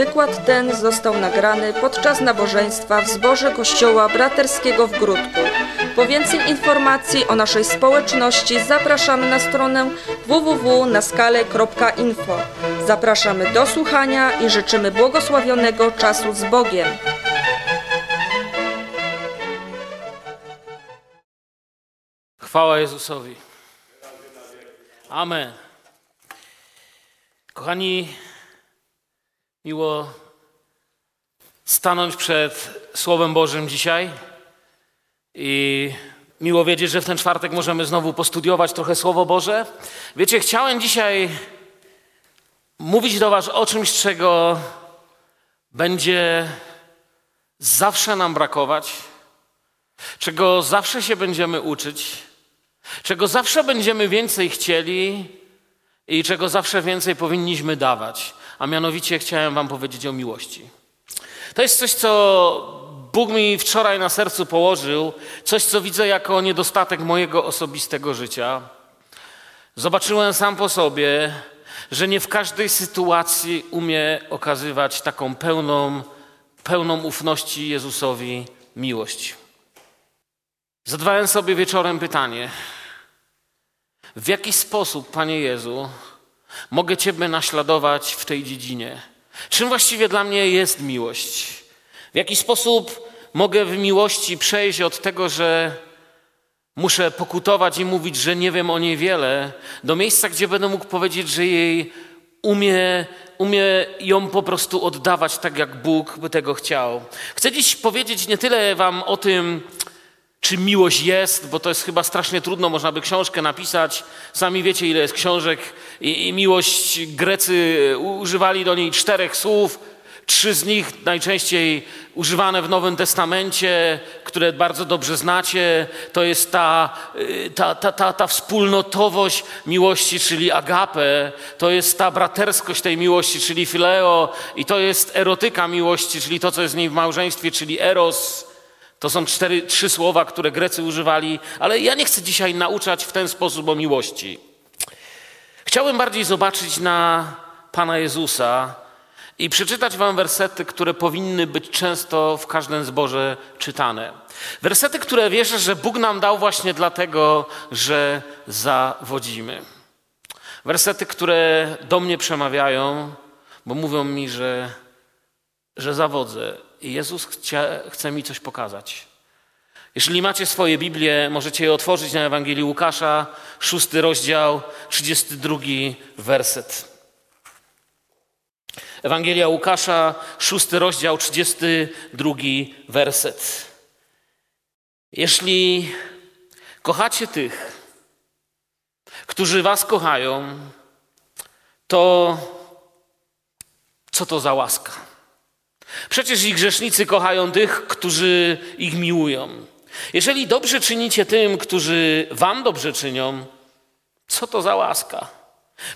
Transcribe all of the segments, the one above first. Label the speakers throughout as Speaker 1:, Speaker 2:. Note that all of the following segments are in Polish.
Speaker 1: Wykład ten został nagrany podczas nabożeństwa w zborze Kościoła Braterskiego w Grudku. Po więcej informacji o naszej społeczności zapraszamy na stronę www.naskale.info. Zapraszamy do słuchania i życzymy błogosławionego czasu z Bogiem.
Speaker 2: Chwała Jezusowi. Amen. Kochani, miło stanąć przed Słowem Bożym dzisiaj i miło wiedzieć, że w ten czwartek możemy znowu postudiować trochę Słowo Boże. Wiecie, chciałem dzisiaj mówić do Was o czymś, czego będzie zawsze nam brakować, czego zawsze się będziemy uczyć, czego zawsze będziemy więcej chcieli i czego zawsze więcej powinniśmy dawać. A mianowicie chciałem Wam powiedzieć o miłości. To jest coś, co Bóg mi wczoraj na sercu położył, coś, co widzę jako niedostatek mojego osobistego życia. Zobaczyłem sam po sobie, że nie w każdej sytuacji umie okazywać taką pełną, pełną ufności Jezusowi miłość. Zadawałem sobie wieczorem pytanie: w jaki sposób, Panie Jezu, mogę Ciebie naśladować w tej dziedzinie? Czym właściwie dla mnie jest miłość? W jaki sposób mogę w miłości przejść od tego, że muszę pokutować i mówić, że nie wiem o niej wiele, do miejsca, gdzie będę mógł powiedzieć, że jej umie, umie ją po prostu oddawać tak, jak Bóg by tego chciał. Chcę dziś powiedzieć nie tyle Wam o tym, czy miłość jest, bo to jest chyba strasznie trudno, można by książkę napisać. Sami wiecie, ile jest książek i, i miłość Grecy używali do niej czterech słów. Trzy z nich najczęściej używane w Nowym Testamencie, które bardzo dobrze znacie, to jest ta, ta, ta, ta, ta wspólnotowość miłości, czyli agape, to jest ta braterskość tej miłości, czyli fileo, i to jest erotyka miłości, czyli to, co jest w niej w małżeństwie, czyli eros. To są cztery, trzy słowa, które Grecy używali, ale ja nie chcę dzisiaj nauczać w ten sposób o miłości. Chciałbym bardziej zobaczyć na Pana Jezusa i przeczytać Wam wersety, które powinny być często w każdym zborze czytane. Wersety, które wierzę, że Bóg nam dał właśnie dlatego, że zawodzimy. Wersety, które do mnie przemawiają, bo mówią mi, że, że zawodzę Jezus chce, chce mi coś pokazać. Jeśli macie swoje Biblię, możecie je otworzyć na Ewangelii Łukasza, szósty rozdział, 32 werset. Ewangelia Łukasza, szósty rozdział, 32 werset. Jeśli kochacie tych, którzy was kochają, to co to za łaska? Przecież ich grzesznicy kochają tych, którzy ich miłują. Jeżeli dobrze czynicie tym, którzy wam dobrze czynią, co to za łaska?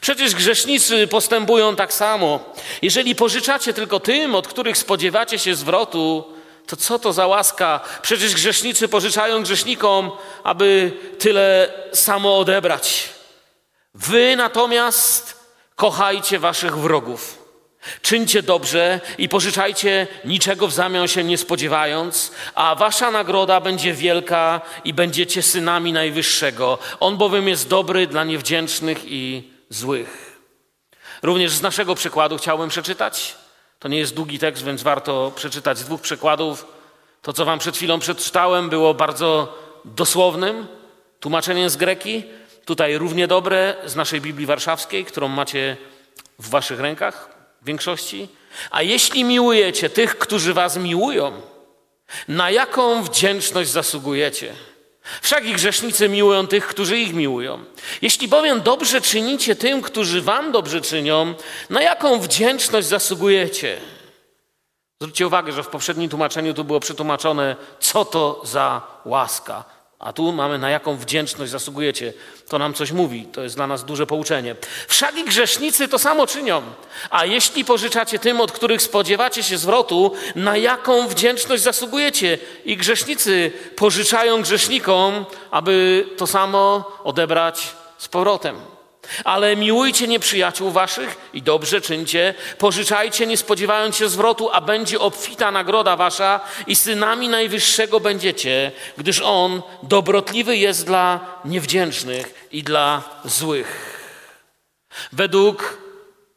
Speaker 2: Przecież grzesznicy postępują tak samo. Jeżeli pożyczacie tylko tym, od których spodziewacie się zwrotu, to co to za łaska? Przecież grzesznicy pożyczają grzesznikom, aby tyle samo odebrać. Wy natomiast kochajcie waszych wrogów. Czyńcie dobrze i pożyczajcie niczego w zamian się nie spodziewając, a wasza nagroda będzie wielka i będziecie synami Najwyższego. On bowiem jest dobry dla niewdzięcznych i złych. Również z naszego przykładu chciałbym przeczytać. To nie jest długi tekst, więc warto przeczytać z dwóch przykładów. To, co wam przed chwilą przeczytałem, było bardzo dosłownym tłumaczeniem z greki. Tutaj równie dobre z naszej Biblii Warszawskiej, którą macie w waszych rękach większości. A jeśli miłujecie tych, którzy was miłują, na jaką wdzięczność zasługujecie? Wszak i grzesznicy miłują tych, którzy ich miłują. Jeśli bowiem dobrze czynicie tym, którzy wam dobrze czynią, na jaką wdzięczność zasługujecie? Zwróćcie uwagę, że w poprzednim tłumaczeniu tu było przetłumaczone, co to za łaska. A tu mamy na jaką wdzięczność zasługujecie. To nam coś mówi, to jest dla nas duże pouczenie. Wszak i grzesznicy to samo czynią. A jeśli pożyczacie tym, od których spodziewacie się zwrotu, na jaką wdzięczność zasługujecie? I grzesznicy pożyczają grzesznikom, aby to samo odebrać z powrotem. Ale miłujcie nieprzyjaciół waszych i dobrze czyńcie, pożyczajcie, nie spodziewając się zwrotu, a będzie obfita nagroda wasza i synami Najwyższego będziecie, gdyż On dobrotliwy jest dla niewdzięcznych i dla złych. Według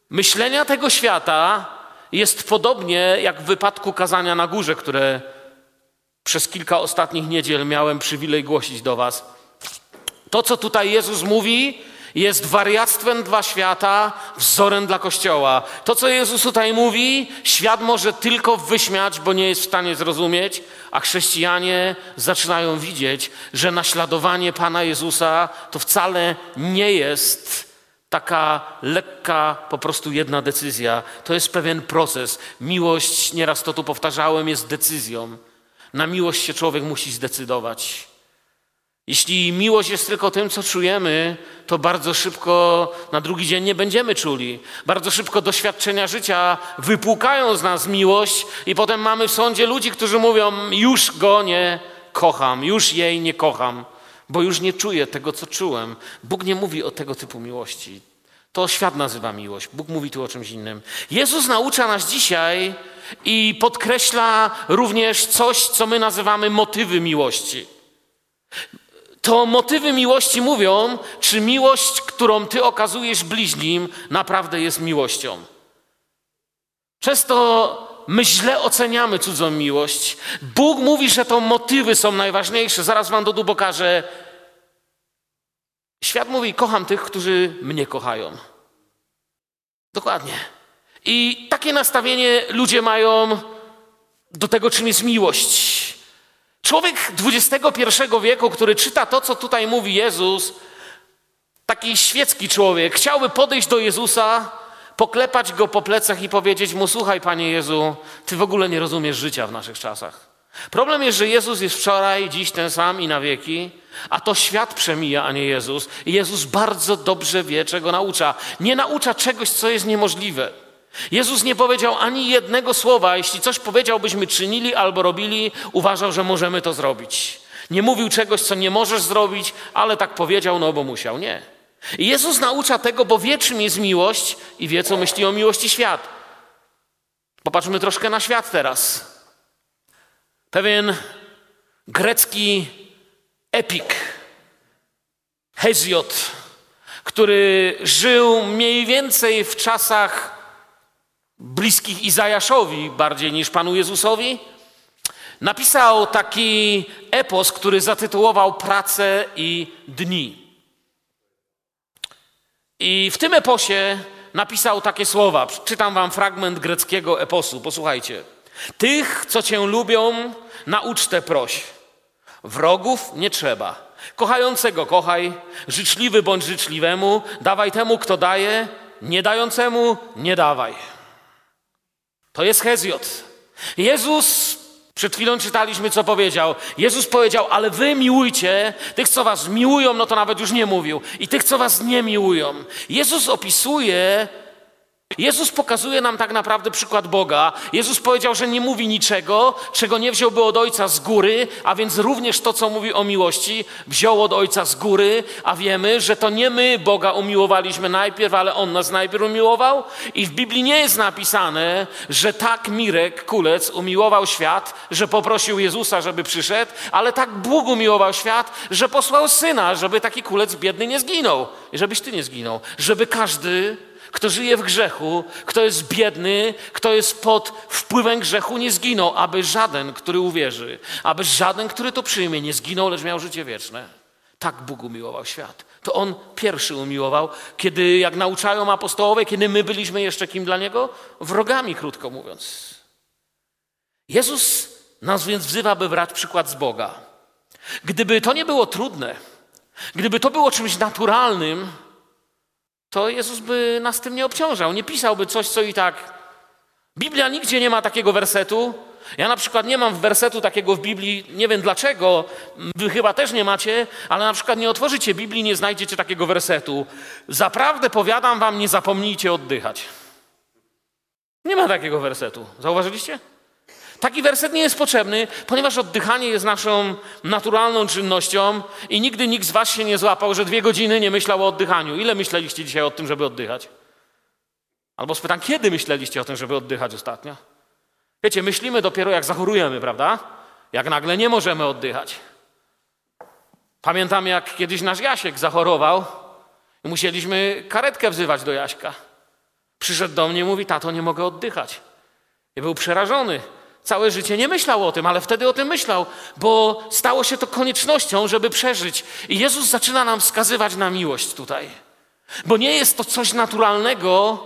Speaker 2: myślenia tego świata jest podobnie jak w wypadku kazania na górze, które przez kilka ostatnich niedziel miałem przywilej głosić do Was. To, co tutaj Jezus mówi, jest wariactwem dla świata, wzorem dla Kościoła. To, co Jezus tutaj mówi, świat może tylko wyśmiać, bo nie jest w stanie zrozumieć, a chrześcijanie zaczynają widzieć, że naśladowanie Pana Jezusa to wcale nie jest taka lekka, po prostu jedna decyzja. To jest pewien proces. Miłość, nieraz to tu powtarzałem, jest decyzją. Na miłość się człowiek musi zdecydować. Jeśli miłość jest tylko tym, co czujemy, to bardzo szybko na drugi dzień nie będziemy czuli. Bardzo szybko doświadczenia życia wypłukają z nas miłość, i potem mamy w sądzie ludzi, którzy mówią: Już go nie kocham, już jej nie kocham, bo już nie czuję tego, co czułem. Bóg nie mówi o tego typu miłości. To świat nazywa miłość. Bóg mówi tu o czymś innym. Jezus naucza nas dzisiaj i podkreśla również coś, co my nazywamy motywy miłości to motywy miłości mówią, czy miłość, którą ty okazujesz bliźnim, naprawdę jest miłością. Często my źle oceniamy cudzą miłość. Bóg mówi, że to motywy są najważniejsze. Zaraz wam do pokażę. Świat mówi: Kocham tych, którzy mnie kochają. Dokładnie. I takie nastawienie ludzie mają do tego, czym jest miłość. Człowiek XXI wieku, który czyta to, co tutaj mówi Jezus, taki świecki człowiek, chciałby podejść do Jezusa, poklepać go po plecach i powiedzieć mu: Słuchaj, Panie Jezu, Ty w ogóle nie rozumiesz życia w naszych czasach. Problem jest, że Jezus jest wczoraj, dziś ten sam i na wieki, a to świat przemija, a nie Jezus. I Jezus bardzo dobrze wie, czego naucza. Nie naucza czegoś, co jest niemożliwe. Jezus nie powiedział ani jednego słowa, jeśli coś powiedział, byśmy czynili albo robili, uważał, że możemy to zrobić. Nie mówił czegoś, co nie możesz zrobić, ale tak powiedział, no bo musiał. Nie. I Jezus naucza tego, bo wie, czym jest miłość i wie, co myśli o miłości świat. Popatrzmy troszkę na świat teraz. Pewien grecki epik, Hezjot, który żył mniej więcej w czasach bliskich Izajaszowi bardziej niż Panu Jezusowi, napisał taki epos, który zatytułował Prace i Dni. I w tym eposie napisał takie słowa. Czytam wam fragment greckiego eposu. Posłuchajcie. Tych, co cię lubią, na ucztę proś. Wrogów nie trzeba. Kochającego kochaj, życzliwy bądź życzliwemu, dawaj temu, kto daje, nie dającemu nie dawaj. To jest Hezjot. Jezus, przed chwilą czytaliśmy, co powiedział. Jezus powiedział, ale wy miłujcie tych, co was miłują, no to nawet już nie mówił, i tych, co was nie miłują. Jezus opisuje Jezus pokazuje nam tak naprawdę przykład Boga. Jezus powiedział, że nie mówi niczego, czego nie wziąłby od Ojca z góry, a więc również to, co mówi o miłości, wziął od Ojca z góry, a wiemy, że to nie my Boga umiłowaliśmy najpierw, ale On nas najpierw umiłował. I w Biblii nie jest napisane, że tak Mirek, kulec, umiłował świat, że poprosił Jezusa, żeby przyszedł, ale tak Bóg umiłował świat, że posłał Syna, żeby taki kulec biedny nie zginął, żebyś Ty nie zginął, żeby każdy kto żyje w grzechu, kto jest biedny, kto jest pod wpływem grzechu, nie zginął, aby żaden, który uwierzy, aby żaden, który to przyjmie, nie zginął, lecz miał życie wieczne. Tak Bóg umiłował świat. To On pierwszy umiłował, kiedy, jak nauczają apostołowie, kiedy my byliśmy jeszcze kim dla Niego? Wrogami, krótko mówiąc. Jezus nas więc wzywa, by brać przykład z Boga. Gdyby to nie było trudne, gdyby to było czymś naturalnym, to Jezus by nas tym nie obciążał. Nie pisałby coś, co i tak. Biblia nigdzie nie ma takiego wersetu. Ja na przykład nie mam wersetu takiego w Biblii, nie wiem dlaczego, wy chyba też nie macie, ale na przykład nie otworzycie Biblii, nie znajdziecie takiego wersetu. Zaprawdę powiadam wam, nie zapomnijcie oddychać. Nie ma takiego wersetu. Zauważyliście? Taki werset nie jest potrzebny, ponieważ oddychanie jest naszą naturalną czynnością i nigdy nikt z Was się nie złapał, że dwie godziny nie myślał o oddychaniu. Ile myśleliście dzisiaj o tym, żeby oddychać? Albo spytam, kiedy myśleliście o tym, żeby oddychać ostatnio? Wiecie, myślimy dopiero jak zachorujemy, prawda? Jak nagle nie możemy oddychać. Pamiętam, jak kiedyś nasz Jasiek zachorował i musieliśmy karetkę wzywać do Jaśka. Przyszedł do mnie i mówi, tato, nie mogę oddychać. I był przerażony. Całe życie nie myślał o tym, ale wtedy o tym myślał, bo stało się to koniecznością, żeby przeżyć. I Jezus zaczyna nam wskazywać na miłość tutaj. Bo nie jest to coś naturalnego,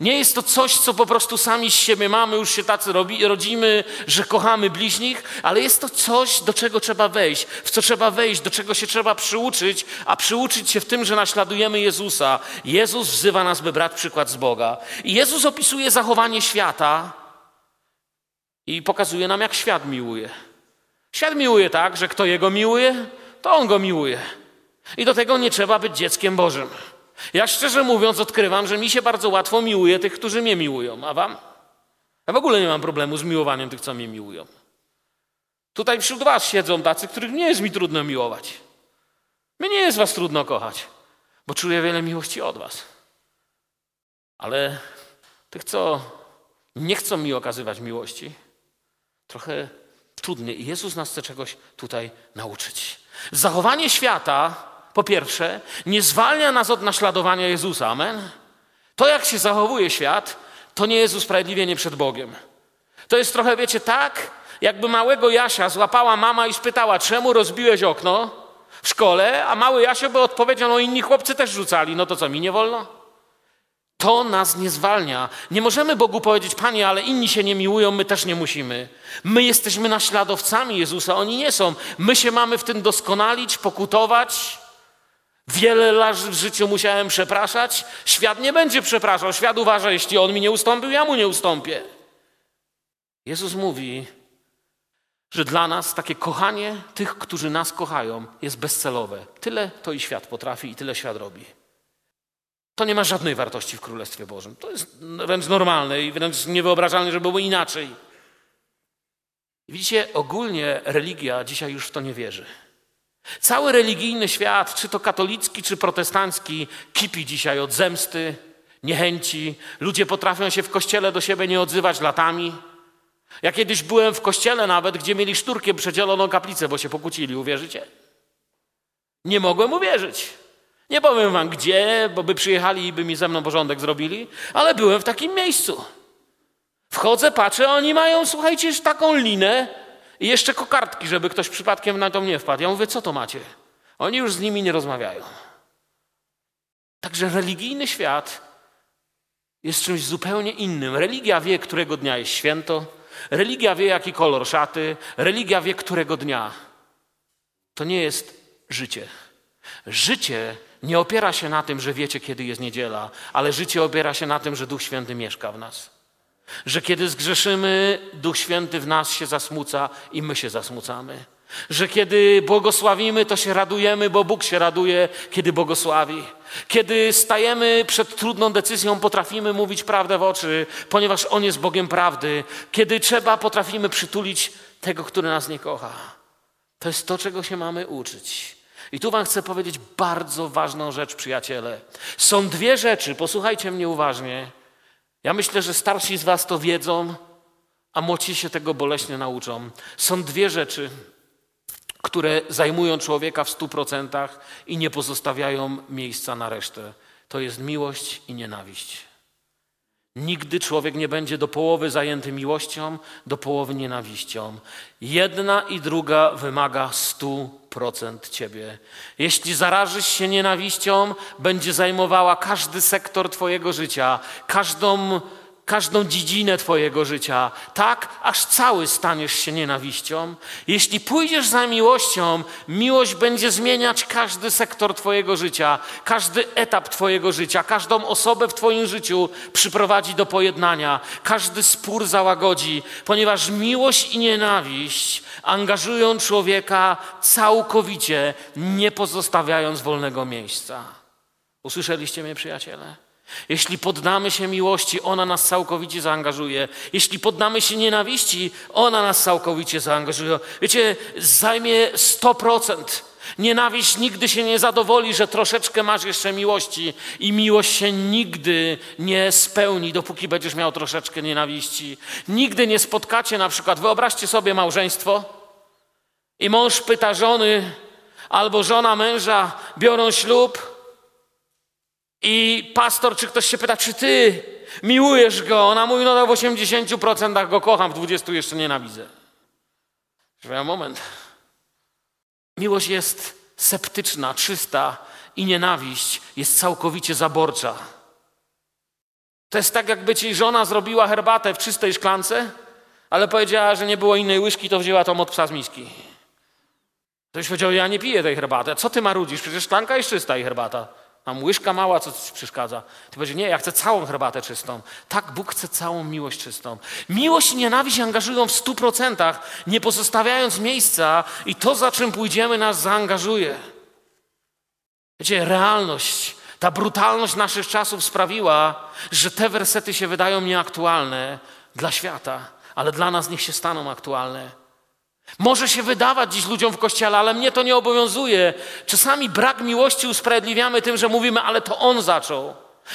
Speaker 2: nie jest to coś, co po prostu sami z siebie mamy, już się tacy robi, rodzimy, że kochamy bliźnich, ale jest to coś, do czego trzeba wejść, w co trzeba wejść, do czego się trzeba przyuczyć, a przyuczyć się w tym, że naśladujemy Jezusa. Jezus wzywa nas, by brać przykład z Boga. I Jezus opisuje zachowanie świata i pokazuje nam, jak świat miłuje. Świat miłuje tak, że kto Jego miłuje, to On Go miłuje. I do tego nie trzeba być dzieckiem Bożym. Ja szczerze mówiąc odkrywam, że mi się bardzo łatwo miłuje tych, którzy mnie miłują. A wam? Ja w ogóle nie mam problemu z miłowaniem tych, co mnie miłują. Tutaj wśród was siedzą tacy, których nie jest mi trudno miłować. Mnie nie jest was trudno kochać, bo czuję wiele miłości od was. Ale tych, co nie chcą mi okazywać miłości, trochę trudniej. I Jezus nas chce czegoś tutaj nauczyć. Zachowanie świata po pierwsze, nie zwalnia nas od naśladowania Jezusa. Amen. To, jak się zachowuje świat, to nie jest usprawiedliwienie przed Bogiem. To jest trochę, wiecie, tak, jakby małego Jasia złapała mama i spytała, czemu rozbiłeś okno w szkole, a mały Jasio by odpowiedział, no inni chłopcy też rzucali, no to co, mi nie wolno? To nas nie zwalnia. Nie możemy Bogu powiedzieć, Panie, ale inni się nie miłują, my też nie musimy. My jesteśmy naśladowcami Jezusa, oni nie są. My się mamy w tym doskonalić, pokutować, Wiele razy w życiu musiałem przepraszać. Świat nie będzie przepraszał. Świat uważa, jeśli on mi nie ustąpił, ja mu nie ustąpię. Jezus mówi, że dla nas takie kochanie tych, którzy nas kochają, jest bezcelowe. Tyle to i świat potrafi i tyle świat robi. To nie ma żadnej wartości w Królestwie Bożym. To jest wręcz normalne i wręcz niewyobrażalne, żeby było inaczej. Widzicie, ogólnie religia dzisiaj już w to nie wierzy. Cały religijny świat, czy to katolicki, czy protestancki, kipi dzisiaj od zemsty, niechęci. Ludzie potrafią się w kościele do siebie nie odzywać latami. Ja kiedyś byłem w kościele nawet, gdzie mieli szturkiem przedzieloną kaplicę, bo się pokłócili, uwierzycie? Nie mogłem uwierzyć. Nie powiem wam gdzie, bo by przyjechali i by mi ze mną porządek zrobili, ale byłem w takim miejscu. Wchodzę, patrzę, oni mają, słuchajcie, taką linę, i jeszcze kokardki, żeby ktoś przypadkiem na to nie wpadł. Ja mówię, co to macie? Oni już z nimi nie rozmawiają. Także religijny świat jest czymś zupełnie innym. Religia wie, którego dnia jest święto. Religia wie, jaki kolor szaty. Religia wie, którego dnia. To nie jest życie. Życie nie opiera się na tym, że wiecie, kiedy jest niedziela, ale życie opiera się na tym, że Duch Święty mieszka w nas. Że kiedy zgrzeszymy, Duch Święty w nas się zasmuca i my się zasmucamy. Że kiedy błogosławimy, to się radujemy, bo Bóg się raduje, kiedy błogosławi. Kiedy stajemy przed trudną decyzją, potrafimy mówić prawdę w oczy, ponieważ On jest Bogiem prawdy. Kiedy trzeba, potrafimy przytulić tego, który nas nie kocha. To jest to, czego się mamy uczyć. I tu Wam chcę powiedzieć bardzo ważną rzecz, przyjaciele. Są dwie rzeczy, posłuchajcie mnie uważnie ja myślę, że starsi z Was to wiedzą, a młodsi się tego boleśnie nauczą. Są dwie rzeczy, które zajmują człowieka w stu procentach i nie pozostawiają miejsca na resztę. To jest miłość i nienawiść. Nigdy człowiek nie będzie do połowy zajęty miłością, do połowy nienawiścią. Jedna i druga wymaga stu procent ciebie. Jeśli zarażysz się nienawiścią, będzie zajmowała każdy sektor Twojego życia, każdą każdą dziedzinę Twojego życia, tak aż cały staniesz się nienawiścią. Jeśli pójdziesz za miłością, miłość będzie zmieniać każdy sektor Twojego życia, każdy etap Twojego życia, każdą osobę w Twoim życiu przyprowadzi do pojednania, każdy spór załagodzi, ponieważ miłość i nienawiść angażują człowieka całkowicie, nie pozostawiając wolnego miejsca. Usłyszeliście mnie, przyjaciele? Jeśli poddamy się miłości, ona nas całkowicie zaangażuje. Jeśli poddamy się nienawiści, ona nas całkowicie zaangażuje. Wiecie, zajmie 100%. Nienawiść nigdy się nie zadowoli, że troszeczkę masz jeszcze miłości i miłość się nigdy nie spełni, dopóki będziesz miał troszeczkę nienawiści. Nigdy nie spotkacie na przykład, wyobraźcie sobie małżeństwo i mąż pyta żony albo żona męża biorą ślub i pastor, czy ktoś się pyta, czy ty miłujesz go? Ona mówi, no w 80% go kocham, w 20% jeszcze nienawidzę. Że moment. Miłość jest septyczna, czysta i nienawiść jest całkowicie zaborcza. To jest tak, jakby ci żona zrobiła herbatę w czystej szklance, ale powiedziała, że nie było innej łyżki, to wzięła to od psa z miski. To już powiedział, ja nie piję tej herbaty. Co ty marudzisz? Przecież szklanka jest czysta i herbata. Mam łyżka mała, co ci przeszkadza. Ty powiesz, nie, ja chcę całą herbatę czystą. Tak, Bóg chce całą miłość czystą. Miłość i nienawiść angażują w stu procentach, nie pozostawiając miejsca i to, za czym pójdziemy, nas zaangażuje. Wiecie, realność, ta brutalność naszych czasów sprawiła, że te wersety się wydają nieaktualne dla świata, ale dla nas niech się staną aktualne. Może się wydawać dziś ludziom w kościele, ale mnie to nie obowiązuje. Czasami brak miłości usprawiedliwiamy tym, że mówimy, ale to on zaczął,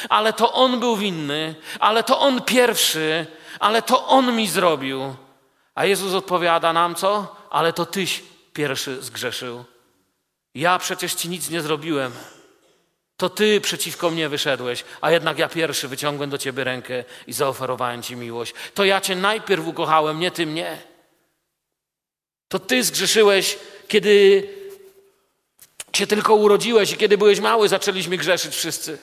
Speaker 2: ale to on był winny, ale to on pierwszy, ale to on mi zrobił. A Jezus odpowiada nam co? Ale to tyś pierwszy zgrzeszył. Ja przecież ci nic nie zrobiłem. To ty przeciwko mnie wyszedłeś, a jednak ja pierwszy wyciągłem do ciebie rękę i zaoferowałem ci miłość. To ja cię najpierw ukochałem, nie ty mnie. To ty zgrzeszyłeś, kiedy się tylko urodziłeś i kiedy byłeś mały, zaczęliśmy grzeszyć wszyscy.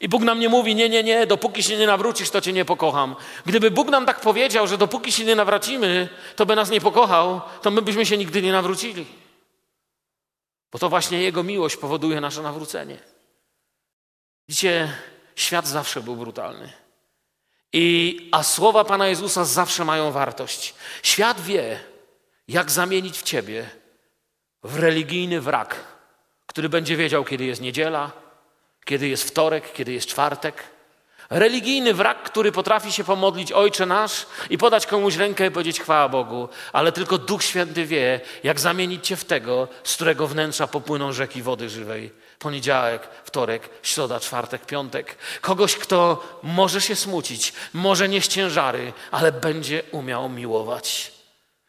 Speaker 2: I Bóg nam nie mówi, nie, nie, nie, dopóki się nie nawrócisz, to cię nie pokocham. Gdyby Bóg nam tak powiedział, że dopóki się nie nawracimy, to by nas nie pokochał, to my byśmy się nigdy nie nawrócili. Bo to właśnie Jego miłość powoduje nasze nawrócenie. Widzicie, świat zawsze był brutalny. I, a słowa Pana Jezusa zawsze mają wartość. Świat wie, jak zamienić w ciebie w religijny wrak, który będzie wiedział, kiedy jest niedziela, kiedy jest wtorek, kiedy jest czwartek. Religijny wrak, który potrafi się pomodlić Ojcze Nasz i podać komuś rękę i powiedzieć chwała Bogu, ale tylko Duch Święty wie, jak zamienić cię w tego, z którego wnętrza popłyną rzeki wody żywej. Poniedziałek, wtorek, środa, czwartek, piątek. Kogoś, kto może się smucić, może nieść ciężary, ale będzie umiał miłować.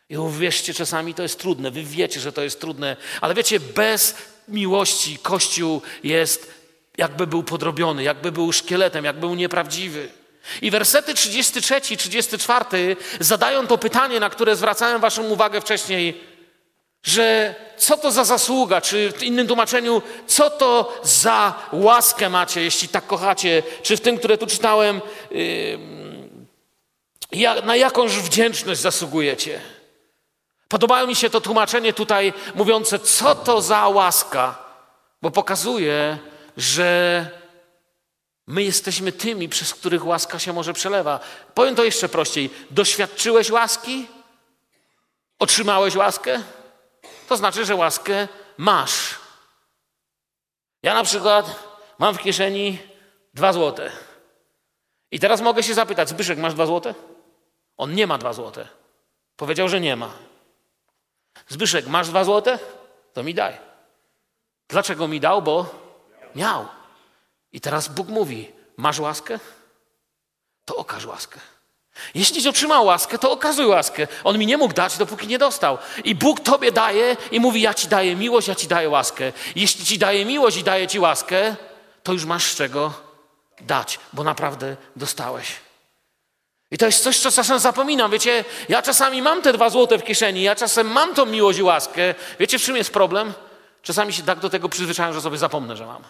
Speaker 2: I uwierzcie, czasami to jest trudne, wy wiecie, że to jest trudne, ale wiecie, bez miłości Kościół jest jakby był podrobiony, jakby był szkieletem, jakby był nieprawdziwy. I wersety 33 i 34 zadają to pytanie, na które zwracałem Waszą uwagę wcześniej, że co to za zasługa, czy w innym tłumaczeniu, co to za łaskę macie, jeśli tak kochacie, czy w tym, które tu czytałem, yy, na jakąż wdzięczność zasługujecie. Podobało mi się to tłumaczenie tutaj mówiące, co to za łaska, bo pokazuje, że my jesteśmy tymi, przez których łaska się może przelewa. Powiem to jeszcze prościej. Doświadczyłeś łaski? Otrzymałeś łaskę? To znaczy, że łaskę masz. Ja na przykład mam w kieszeni dwa złote. I teraz mogę się zapytać, Zbyszek, masz dwa złote? On nie ma dwa złote. Powiedział, że nie ma. Zbyszek, masz dwa złote? To mi daj. Dlaczego mi dał? Bo miał. I teraz Bóg mówi: Masz łaskę? To okaż łaskę. Jeśli otrzymał łaskę, to okazuj łaskę. On mi nie mógł dać, dopóki nie dostał. I Bóg tobie daje i mówi: Ja ci daję miłość, ja ci daję łaskę. Jeśli ci daję miłość i daję ci łaskę, to już masz z czego dać, bo naprawdę dostałeś. I to jest coś, co czasem zapominam. Wiecie, ja czasami mam te dwa złote w kieszeni, ja czasem mam tą miłość i łaskę. Wiecie, w czym jest problem? Czasami się tak do tego przyzwyczajam, że sobie zapomnę, że mam.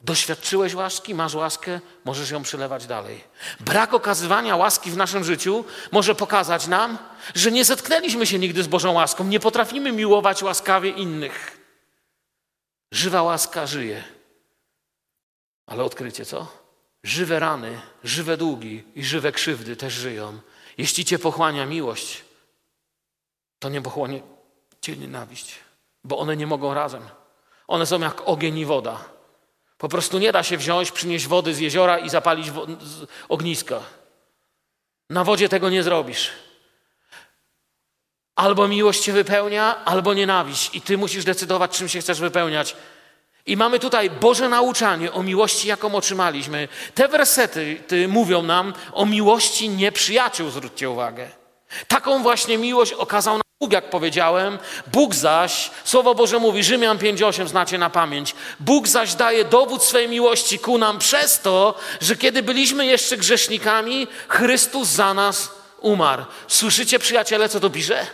Speaker 2: Doświadczyłeś łaski, masz łaskę, możesz ją przelewać dalej. Brak okazywania łaski w naszym życiu może pokazać nam, że nie zetknęliśmy się nigdy z Bożą łaską, nie potrafimy miłować łaskawie innych. Żywa łaska żyje. Ale odkrycie co? Żywe rany, żywe długi i żywe krzywdy też żyją. Jeśli cię pochłania miłość, to nie pochłonie cię nienawiść, bo one nie mogą razem. One są jak ogień i woda. Po prostu nie da się wziąć, przynieść wody z jeziora i zapalić ogniska. Na wodzie tego nie zrobisz. Albo miłość cię wypełnia, albo nienawiść. I ty musisz decydować, czym się chcesz wypełniać. I mamy tutaj Boże nauczanie o miłości, jaką otrzymaliśmy. Te wersety ty, mówią nam o miłości nieprzyjaciół, zwróćcie uwagę. Taką właśnie miłość okazał nam Bóg, jak powiedziałem. Bóg zaś, Słowo Boże mówi, Rzymian 5,8 znacie na pamięć. Bóg zaś daje dowód swej miłości ku nam przez to, że kiedy byliśmy jeszcze grzesznikami, Chrystus za nas umarł. Słyszycie, przyjaciele, co to pisze?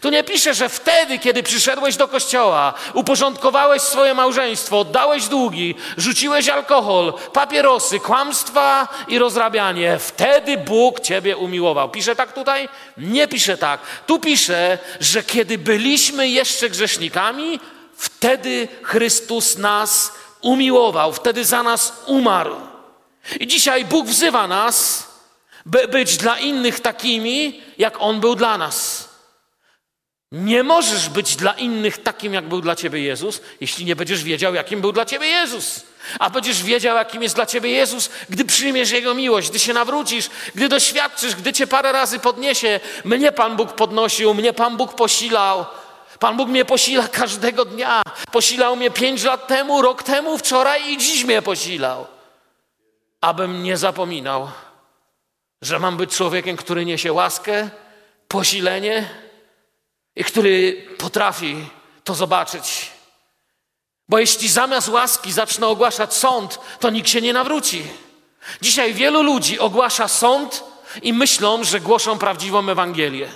Speaker 2: Tu nie pisze, że wtedy, kiedy przyszedłeś do kościoła, uporządkowałeś swoje małżeństwo, oddałeś długi, rzuciłeś alkohol, papierosy, kłamstwa i rozrabianie, wtedy Bóg ciebie umiłował. Pisze tak tutaj? Nie pisze tak. Tu pisze, że kiedy byliśmy jeszcze grzesznikami, wtedy Chrystus nas umiłował, wtedy za nas umarł. I dzisiaj Bóg wzywa nas, by być dla innych takimi, jak On był dla nas. Nie możesz być dla innych takim, jak był dla ciebie Jezus, jeśli nie będziesz wiedział, jakim był dla ciebie Jezus. A będziesz wiedział, jakim jest dla ciebie Jezus, gdy przyjmiesz Jego miłość, gdy się nawrócisz, gdy doświadczysz, gdy cię parę razy podniesie. Mnie Pan Bóg podnosił, mnie Pan Bóg posilał. Pan Bóg mnie posila każdego dnia. Posilał mnie pięć lat temu, rok temu, wczoraj i dziś mnie posilał. Abym nie zapominał, że mam być człowiekiem, który niesie łaskę, posilenie, i który potrafi to zobaczyć. Bo jeśli zamiast łaski zacznę ogłaszać sąd, to nikt się nie nawróci. Dzisiaj wielu ludzi ogłasza sąd i myślą, że głoszą prawdziwą Ewangelię.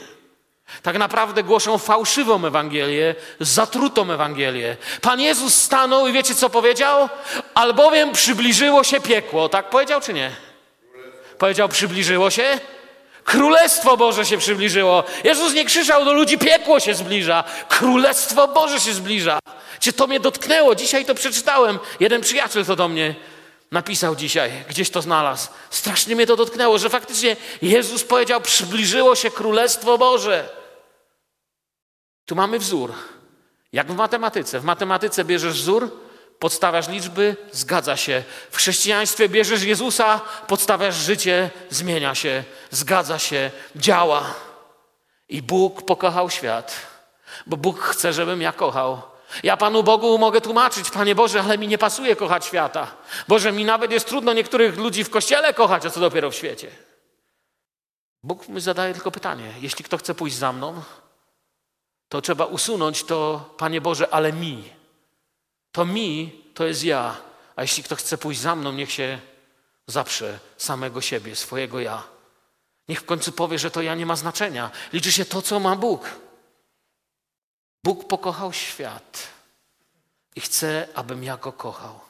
Speaker 2: Tak naprawdę głoszą fałszywą Ewangelię, zatrutą Ewangelię. Pan Jezus stanął i wiecie co powiedział? Albowiem przybliżyło się piekło. Tak powiedział czy nie? Powiedział przybliżyło się? Królestwo Boże się przybliżyło. Jezus nie krzyczał do ludzi, piekło się zbliża. Królestwo Boże się zbliża. Czy to mnie dotknęło? Dzisiaj to przeczytałem. Jeden przyjaciel to do mnie napisał dzisiaj, gdzieś to znalazł. Strasznie mnie to dotknęło, że faktycznie Jezus powiedział, przybliżyło się Królestwo Boże. Tu mamy wzór. Jak w matematyce. W matematyce bierzesz wzór, podstawiasz liczby, zgadza się. W chrześcijaństwie bierzesz Jezusa, podstawiasz życie, zmienia się, zgadza się, działa. I Bóg pokochał świat, bo Bóg chce, żebym ja kochał. Ja Panu Bogu mogę tłumaczyć, Panie Boże, ale mi nie pasuje kochać świata. Boże, mi nawet jest trudno niektórych ludzi w kościele kochać, a co dopiero w świecie. Bóg mi zadaje tylko pytanie: jeśli kto chce pójść za mną, to trzeba usunąć to, Panie Boże, ale mi. To mi to jest ja. A jeśli kto chce pójść za mną, niech się zaprze samego siebie, swojego ja. Niech w końcu powie, że to ja nie ma znaczenia. Liczy się to, co ma Bóg. Bóg pokochał świat i chce, abym ja go kochał.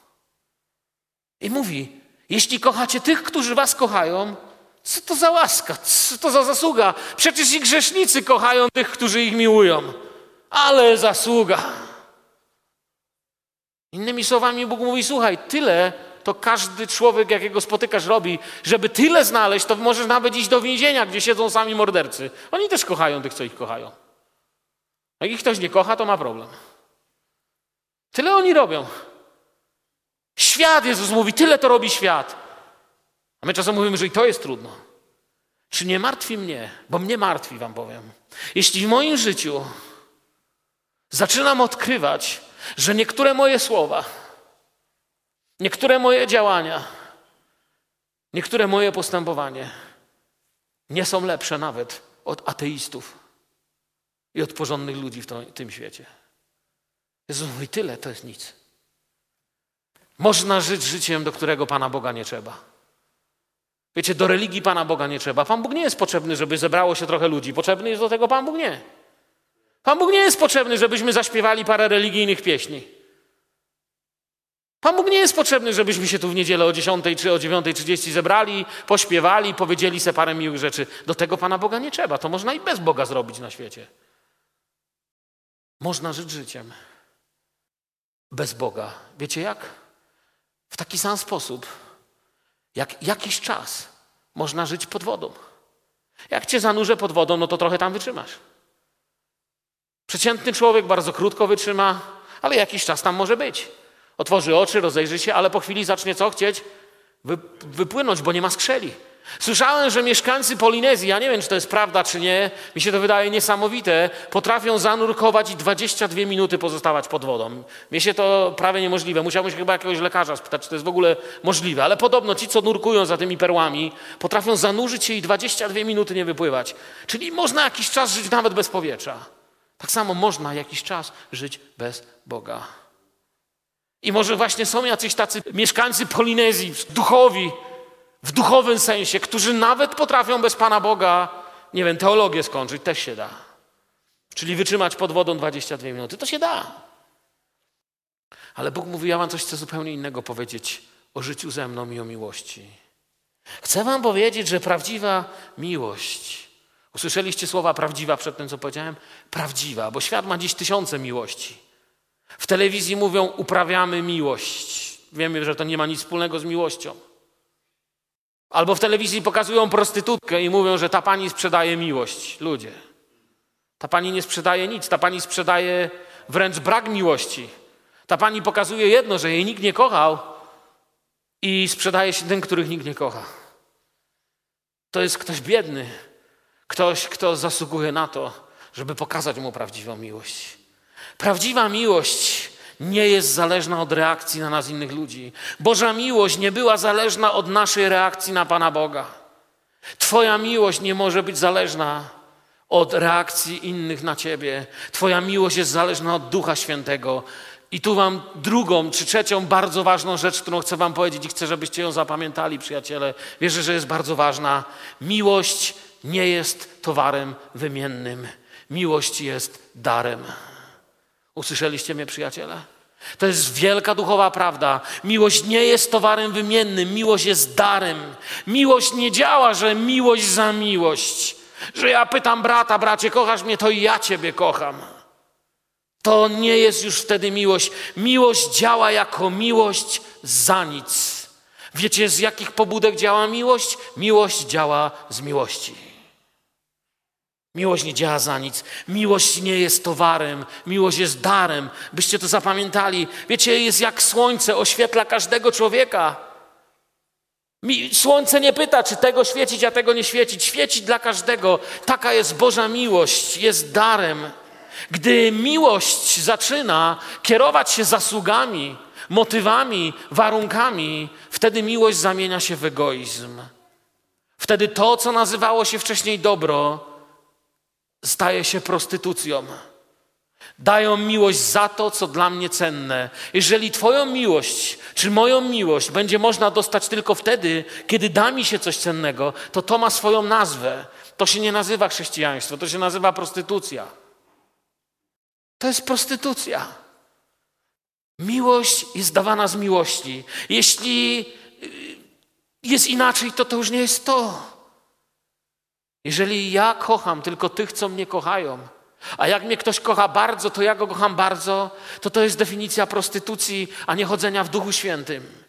Speaker 2: I mówi: Jeśli kochacie tych, którzy was kochają, co to za łaska, co to za zasługa? Przecież i grzesznicy kochają tych, którzy ich miłują. Ale zasługa. Innymi słowami, Bóg mówi: Słuchaj, tyle to każdy człowiek, jakiego spotykasz, robi. Żeby tyle znaleźć, to możesz nawet iść do więzienia, gdzie siedzą sami mordercy. Oni też kochają tych, co ich kochają. Jak ich ktoś nie kocha, to ma problem. Tyle oni robią. Świat, Jezus mówi, tyle to robi świat. A my czasem mówimy, że i to jest trudno. Czy nie martwi mnie? Bo mnie martwi, wam powiem. Jeśli w moim życiu zaczynam odkrywać, że niektóre moje słowa, niektóre moje działania, niektóre moje postępowanie nie są lepsze nawet od ateistów i od porządnych ludzi w tym świecie. Jezus mówi, tyle to jest nic. Można żyć życiem, do którego Pana Boga nie trzeba. Wiecie, do religii Pana Boga nie trzeba. Pan Bóg nie jest potrzebny, żeby zebrało się trochę ludzi. Potrzebny jest do tego Pan Bóg nie. Pan Bóg nie jest potrzebny, żebyśmy zaśpiewali parę religijnych pieśni. Pan Bóg nie jest potrzebny, żebyśmy się tu w niedzielę o 10 czy o 9.30 zebrali, pośpiewali, powiedzieli sobie parę miłych rzeczy. Do tego Pana Boga nie trzeba. To można i bez Boga zrobić na świecie. Można żyć życiem bez Boga. Wiecie jak? W taki sam sposób, jak jakiś czas można żyć pod wodą. Jak cię zanurzę pod wodą, no to trochę tam wytrzymasz. Przeciętny człowiek bardzo krótko wytrzyma, ale jakiś czas tam może być. Otworzy oczy, rozejrzy się, ale po chwili zacznie co chcieć? Wy, wypłynąć, bo nie ma skrzeli. Słyszałem, że mieszkańcy Polinezji, ja nie wiem, czy to jest prawda, czy nie, mi się to wydaje niesamowite, potrafią zanurkować i 22 minuty pozostawać pod wodą. Mnie się to prawie niemożliwe. Musiałbym się chyba jakiegoś lekarza spytać, czy to jest w ogóle możliwe. Ale podobno ci, co nurkują za tymi perłami, potrafią zanurzyć się i 22 minuty nie wypływać. Czyli można jakiś czas żyć nawet bez powietrza. Tak samo można jakiś czas żyć bez Boga. I może właśnie są jacyś tacy mieszkańcy Polinezji, duchowi, w duchowym sensie, którzy nawet potrafią bez Pana Boga, nie wiem, teologię skończyć, też się da. Czyli wytrzymać pod wodą 22 minuty, to się da. Ale Bóg mówi, ja wam coś chcę zupełnie innego powiedzieć o życiu ze mną i o miłości. Chcę wam powiedzieć, że prawdziwa miłość, usłyszeliście słowa prawdziwa przed tym, co powiedziałem? Prawdziwa, bo świat ma dziś tysiące miłości. W telewizji mówią, uprawiamy miłość. Wiemy, że to nie ma nic wspólnego z miłością. Albo w telewizji pokazują prostytutkę i mówią, że ta pani sprzedaje miłość. Ludzie. Ta pani nie sprzedaje nic, ta pani sprzedaje wręcz brak miłości. Ta pani pokazuje jedno, że jej nikt nie kochał i sprzedaje się tym, których nikt nie kocha. To jest ktoś biedny, ktoś, kto zasługuje na to, żeby pokazać mu prawdziwą miłość. Prawdziwa miłość nie jest zależna od reakcji na nas innych ludzi. Boża miłość nie była zależna od naszej reakcji na Pana Boga. Twoja miłość nie może być zależna od reakcji innych na Ciebie. Twoja miłość jest zależna od Ducha Świętego. I tu Wam drugą czy trzecią bardzo ważną rzecz, którą chcę Wam powiedzieć i chcę, żebyście ją zapamiętali, przyjaciele. Wierzę, że jest bardzo ważna. Miłość nie jest towarem wymiennym. Miłość jest darem. Usłyszeliście mnie, przyjaciele? To jest wielka duchowa prawda. Miłość nie jest towarem wymiennym, miłość jest darem. Miłość nie działa, że miłość za miłość. Że ja pytam brata, bracie, kochasz mnie, to i ja ciebie kocham. To nie jest już wtedy miłość. Miłość działa jako miłość za nic. Wiecie, z jakich pobudek działa miłość? Miłość działa z miłości. Miłość nie działa za nic. Miłość nie jest towarem, miłość jest darem. Byście to zapamiętali. Wiecie, jest jak słońce, oświetla każdego człowieka. Słońce nie pyta, czy tego świecić, a tego nie świecić. Świeci dla każdego. Taka jest Boża miłość, jest darem. Gdy miłość zaczyna kierować się zasługami, motywami, warunkami, wtedy miłość zamienia się w egoizm. Wtedy to, co nazywało się wcześniej dobro, staje się prostytucją. Dają miłość za to, co dla mnie cenne. Jeżeli Twoją miłość, czy moją miłość będzie można dostać tylko wtedy, kiedy da mi się coś cennego, to to ma swoją nazwę. To się nie nazywa chrześcijaństwo, to się nazywa prostytucja. To jest prostytucja. Miłość jest dawana z miłości. Jeśli y, jest inaczej, to to już nie jest to. Jeżeli ja kocham tylko tych, co mnie kochają, a jak mnie ktoś kocha bardzo, to ja go kocham bardzo, to to jest definicja prostytucji, a nie chodzenia w Duchu Świętym.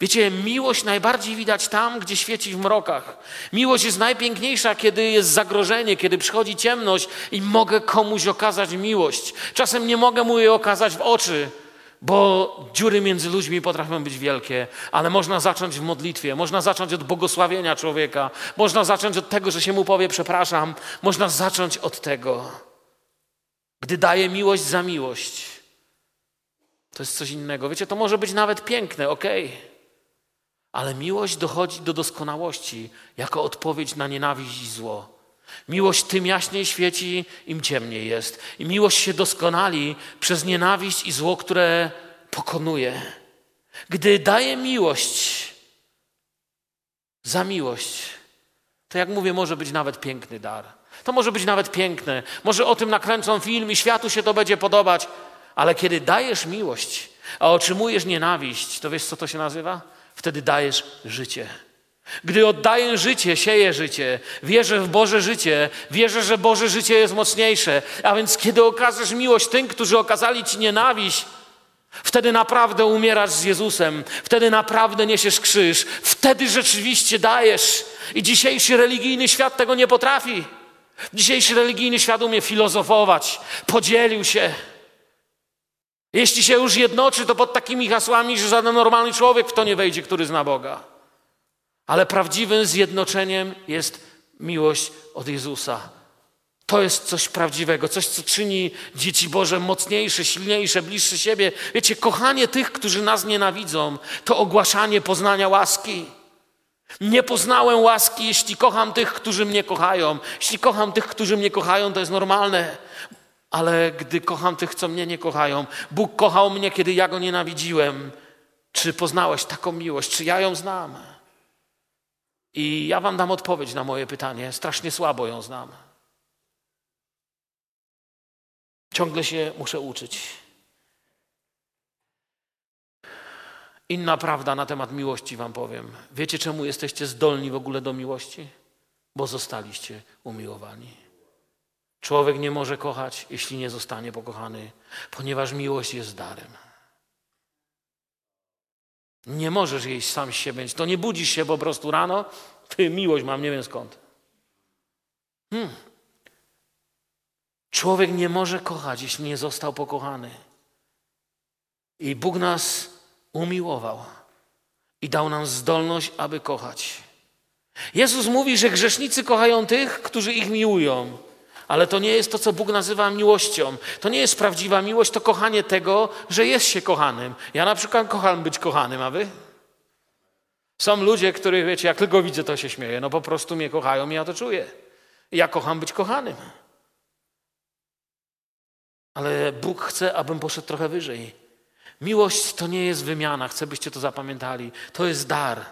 Speaker 2: Wiecie, miłość najbardziej widać tam, gdzie świeci w mrokach. Miłość jest najpiękniejsza, kiedy jest zagrożenie, kiedy przychodzi ciemność i mogę komuś okazać miłość. Czasem nie mogę mu jej okazać w oczy, bo dziury między ludźmi potrafią być wielkie, ale można zacząć w modlitwie, można zacząć od błogosławienia człowieka, można zacząć od tego, że się mu powie przepraszam, można zacząć od tego. Gdy daje miłość za miłość, to jest coś innego. Wiecie, to może być nawet piękne. Okay. Ale miłość dochodzi do doskonałości jako odpowiedź na nienawiść i zło. Miłość tym jaśniej świeci, im ciemniej jest. I miłość się doskonali przez nienawiść i zło, które pokonuje. Gdy daje miłość za miłość, to jak mówię, może być nawet piękny dar. To może być nawet piękne. Może o tym nakręcą film i światu się to będzie podobać. Ale kiedy dajesz miłość, a otrzymujesz nienawiść, to wiesz, co to się nazywa? Wtedy dajesz życie. Gdy oddaję życie, sieję życie, wierzę w Boże życie, wierzę, że Boże życie jest mocniejsze. A więc kiedy okażesz miłość tym, którzy okazali Ci nienawiść, wtedy naprawdę umierasz z Jezusem, wtedy naprawdę niesiesz krzyż, wtedy rzeczywiście dajesz. I dzisiejszy religijny świat tego nie potrafi. Dzisiejszy religijny świat umie filozofować, podzielił się. Jeśli się już jednoczy, to pod takimi hasłami, że żaden normalny człowiek w to nie wejdzie, który zna Boga. Ale prawdziwym zjednoczeniem jest miłość od Jezusa. To jest coś prawdziwego, coś, co czyni dzieci Boże mocniejsze, silniejsze, bliższe siebie. Wiecie, kochanie tych, którzy nas nienawidzą, to ogłaszanie poznania łaski. Nie poznałem łaski, jeśli kocham tych, którzy mnie kochają. Jeśli kocham tych, którzy mnie kochają, to jest normalne. Ale gdy kocham tych, co mnie nie kochają, Bóg kochał mnie, kiedy ja go nienawidziłem. Czy poznałeś taką miłość? Czy ja ją znam? I ja wam dam odpowiedź na moje pytanie. Strasznie słabo ją znam. Ciągle się muszę uczyć. Inna prawda na temat miłości wam powiem. Wiecie, czemu jesteście zdolni w ogóle do miłości? Bo zostaliście umiłowani. Człowiek nie może kochać, jeśli nie zostanie pokochany, ponieważ miłość jest darem. Nie możesz jeść sam z siebie. To nie budzisz się po prostu rano, ty miłość mam, nie wiem skąd. Hmm. Człowiek nie może kochać, jeśli nie został pokochany. I Bóg nas umiłował i dał nam zdolność, aby kochać. Jezus mówi, że grzesznicy kochają tych, którzy ich miłują. Ale to nie jest to, co Bóg nazywa miłością. To nie jest prawdziwa miłość, to kochanie tego, że jest się kochanym. Ja na przykład kocham być kochanym, a wy? Są ludzie, których, wiecie, jak tylko widzę, to się śmieję. No po prostu mnie kochają i ja to czuję. Ja kocham być kochanym. Ale Bóg chce, abym poszedł trochę wyżej. Miłość to nie jest wymiana, chcę, byście to zapamiętali. To jest dar.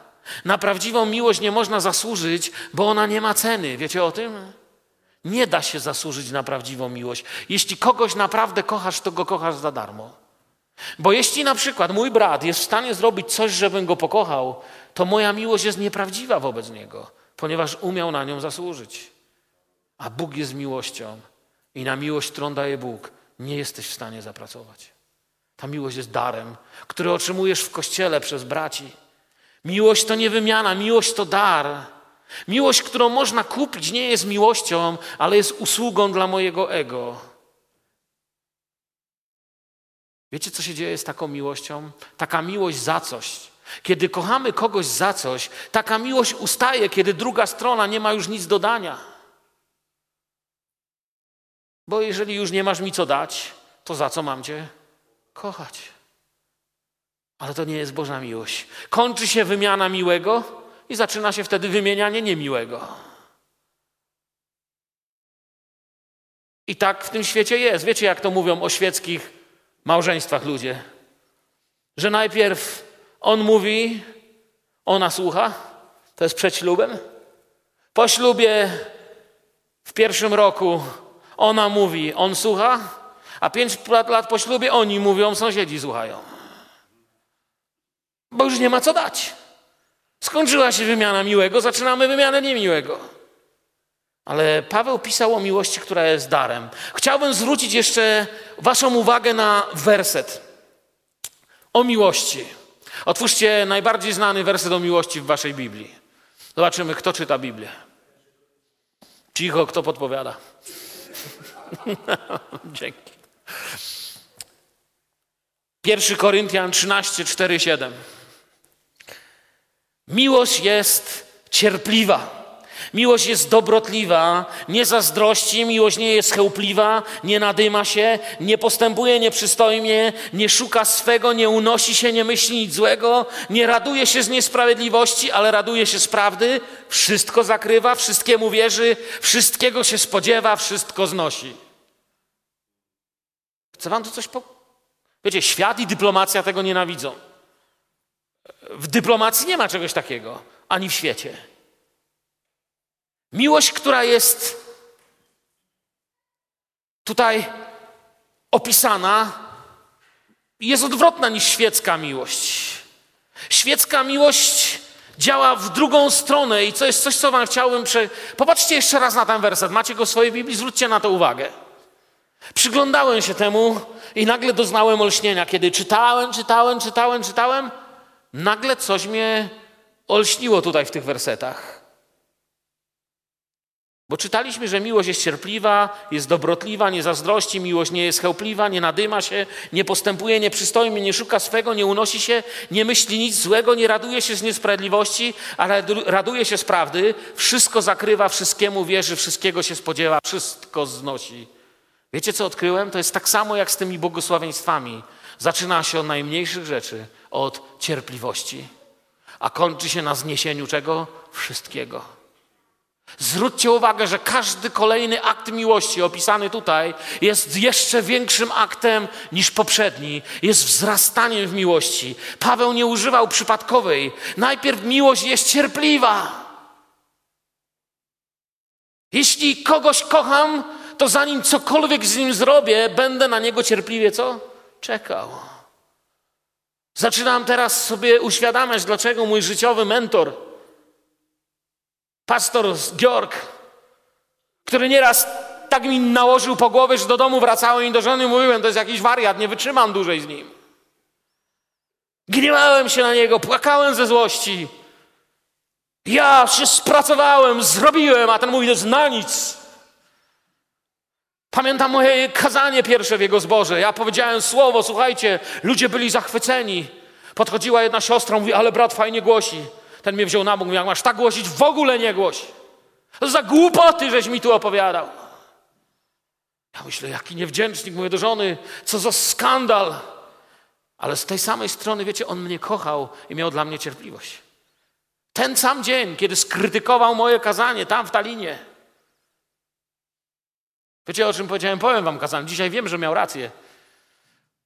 Speaker 2: Na prawdziwą miłość nie można zasłużyć, bo ona nie ma ceny. Wiecie o tym? Nie da się zasłużyć na prawdziwą miłość. Jeśli kogoś naprawdę kochasz, to go kochasz za darmo. Bo jeśli na przykład mój brat jest w stanie zrobić coś, żebym go pokochał, to moja miłość jest nieprawdziwa wobec niego, ponieważ umiał na nią zasłużyć. A Bóg jest miłością i na miłość, którą daje Bóg, nie jesteś w stanie zapracować. Ta miłość jest darem, który otrzymujesz w kościele przez braci. Miłość to nie wymiana, miłość to dar. Miłość, którą można kupić, nie jest miłością, ale jest usługą dla mojego ego. Wiecie, co się dzieje z taką miłością? Taka miłość za coś. Kiedy kochamy kogoś za coś, taka miłość ustaje, kiedy druga strona nie ma już nic dodania. Bo jeżeli już nie masz mi co dać, to za co mam cię kochać? Ale to nie jest Boża miłość. Kończy się wymiana miłego i zaczyna się wtedy wymienianie niemiłego. I tak w tym świecie jest. Wiecie, jak to mówią o świeckich małżeństwach ludzie? Że najpierw on mówi, ona słucha, to jest przed ślubem. Po ślubie w pierwszym roku ona mówi, on słucha, a pięć lat, po ślubie oni mówią, sąsiedzi słuchają. Bo już nie ma co dać. Skończyła się wymiana miłego, zaczynamy wymianę niemiłego. Ale Paweł pisał o miłości, która jest darem. Chciałbym zwrócić jeszcze Waszą uwagę na werset o miłości. Otwórzcie najbardziej znany werset o miłości w Waszej Biblii. Zobaczymy, kto czyta Biblię. Cicho, kto podpowiada. Dzięki. 1 Koryntian 13, 4, 7. Miłość jest cierpliwa. Miłość jest dobrotliwa, nie zazdrości, miłość nie jest chełpliwa, nie nadyma się, nie postępuje nieprzystojnie, nie szuka swego, nie unosi się, nie myśli nic złego, nie raduje się z niesprawiedliwości, ale raduje się z prawdy, wszystko zakrywa, wszystkiemu wierzy, wszystkiego się spodziewa, wszystko znosi. Chcę wam tu coś po... Wiecie, świat i dyplomacja tego nienawidzą. W dyplomacji nie ma czegoś takiego, ani w świecie. Miłość, która jest tutaj opisana, jest odwrotna niż świecka miłość. Świecka miłość działa w drugą stronę i to jest coś, co wam chciałbym... Prze... Popatrzcie jeszcze raz na ten werset. Macie go w swojej Biblii, zwróćcie na to uwagę. Przyglądałem się temu i nagle doznałem olśnienia. Kiedy czytałem, czytałem, czytałem, czytałem, nagle coś mnie olśniło tutaj w tych wersetach. Bo czytaliśmy, że miłość jest cierpliwa, jest dobrotliwa, nie zazdrości, miłość nie jest chełpliwa, nie nadyma się, nie postępuje nieprzystojnie, nie szuka swego, nie unosi się, nie myśli nic złego, nie raduje się z niesprawiedliwości, ale raduje się z prawdy, wszystko zakrywa, wszystkiemu wierzy, wszystkiego się spodziewa, wszystko znosi. Wiecie, co odkryłem? To jest tak samo jak z tymi błogosławieństwami. Zaczyna się od najmniejszych rzeczy, od cierpliwości, a kończy się na zniesieniu czego? Wszystkiego. Zwróćcie uwagę, że każdy kolejny akt miłości opisany tutaj jest jeszcze większym aktem niż poprzedni, jest wzrastaniem w miłości. Paweł nie używał przypadkowej. Najpierw miłość jest cierpliwa. Jeśli kogoś kocham, to zanim cokolwiek z nim zrobię, będę na niego cierpliwie co? Czekał. Zaczynam teraz sobie uświadamiać, dlaczego mój życiowy mentor pastor Georg, który nieraz tak mi nałożył po głowie, że do domu wracałem i do żony mówiłem, to jest jakiś wariat, nie wytrzymam dłużej z nim. Gniewałem się na niego, płakałem ze złości. Ja się spracowałem, zrobiłem, a ten mówi, to jest na nic. Pamiętam moje kazanie pierwsze w jego zborze. Ja powiedziałem słowo, słuchajcie, ludzie byli zachwyceni. Podchodziła jedna siostra, mówi, ale brat fajnie głosi. Ten mnie wziął na bok, jak masz tak głosić, w ogóle nie głoś. To za głupoty, żeś mi tu opowiadał. Ja myślę, jaki niewdzięcznik, mówię do żony, co za skandal. Ale z tej samej strony, wiecie, on mnie kochał i miał dla mnie cierpliwość. Ten sam dzień, kiedy skrytykował moje kazanie tam w Talinie. Wiecie, o czym powiedziałem? Powiem wam kazanie. Dzisiaj wiem, że miał rację.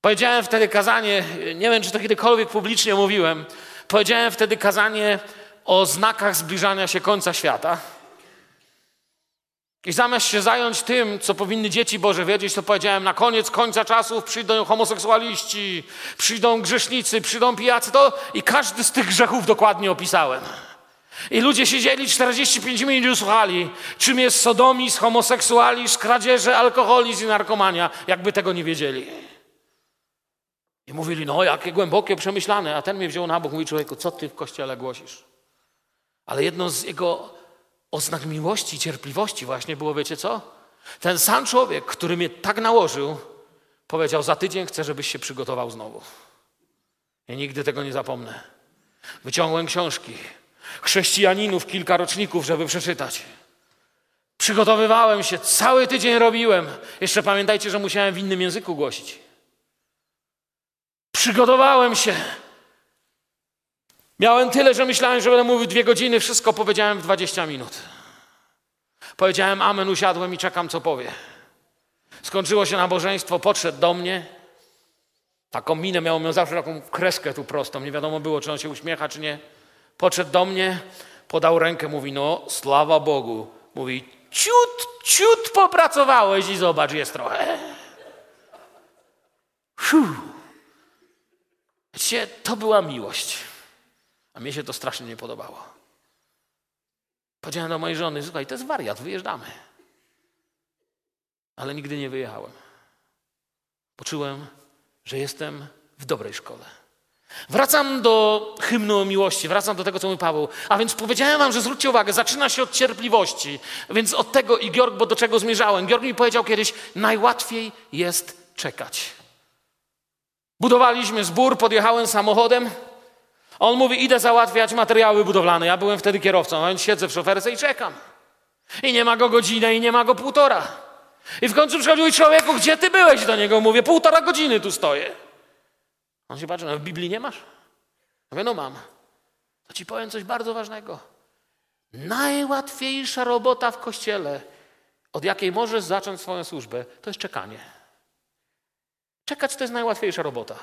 Speaker 2: Powiedziałem wtedy kazanie, nie wiem, czy to kiedykolwiek publicznie mówiłem, Powiedziałem wtedy kazanie o znakach zbliżania się końca świata. I zamiast się zająć tym, co powinny dzieci Boże wiedzieć, to powiedziałem, na koniec końca czasów przyjdą homoseksualiści, przyjdą grzesznicy, przyjdą pijacy, to i każdy z tych grzechów dokładnie opisałem. I ludzie siedzieli 45 minut i słuchali, czym jest sodomizm, homoseksualizm, kradzieże, alkoholizm i narkomania, jakby tego nie wiedzieli. I mówili, no jakie głębokie, przemyślane. A ten mnie wziął na bok, mówi człowieku, co ty w kościele głosisz? Ale jedno z jego oznak miłości, cierpliwości właśnie było, wiecie co? Ten sam człowiek, który mnie tak nałożył, powiedział, za tydzień chcę, żebyś się przygotował znowu. Ja nigdy tego nie zapomnę. Wyciągłem książki, chrześcijaninów, kilka roczników, żeby przeczytać. Przygotowywałem się, cały tydzień robiłem. Jeszcze pamiętajcie, że musiałem w innym języku głosić. Przygotowałem się. Miałem tyle, że myślałem, że będę mówił dwie godziny, wszystko powiedziałem w 20 minut. Powiedziałem amen, usiadłem i czekam, co powie. Skończyło się nabożeństwo, podszedł do mnie. Taką minę miał, miał zawsze taką kreskę tu prostą, nie wiadomo było, czy on się uśmiecha, czy nie. Podszedł do mnie, podał rękę, mówi, no, sława Bogu. Mówi, ciut, ciut popracowałeś i zobacz, jest trochę. Fuh. Wiecie, to była miłość. A mnie się to strasznie nie podobało. Powiedziałem do mojej żony, słuchaj, to jest wariat, wyjeżdżamy. Ale nigdy nie wyjechałem. Poczułem, że jestem w dobrej szkole. Wracam do hymnu miłości, wracam do tego, co mówi Paweł. A więc powiedziałem wam, że zwróćcie uwagę, zaczyna się od cierpliwości. Więc od tego i Georg, bo do czego zmierzałem. Georg mi powiedział kiedyś, najłatwiej jest czekać. Budowaliśmy zbór, podjechałem samochodem. On mówi, idę załatwiać materiały budowlane. Ja byłem wtedy kierowcą, a więc siedzę w szoferce i czekam. I nie ma go godzinę, i nie ma go półtora. I w końcu przychodził i człowieku, gdzie ty byłeś do niego? Mówię, półtora godziny tu stoję. On się patrzy, no w Biblii nie masz? Mówię, no mam. To ci powiem coś bardzo ważnego. Najłatwiejsza robota w kościele, od jakiej możesz zacząć swoją służbę, to jest czekanie. Czekać to jest najłatwiejsza robota.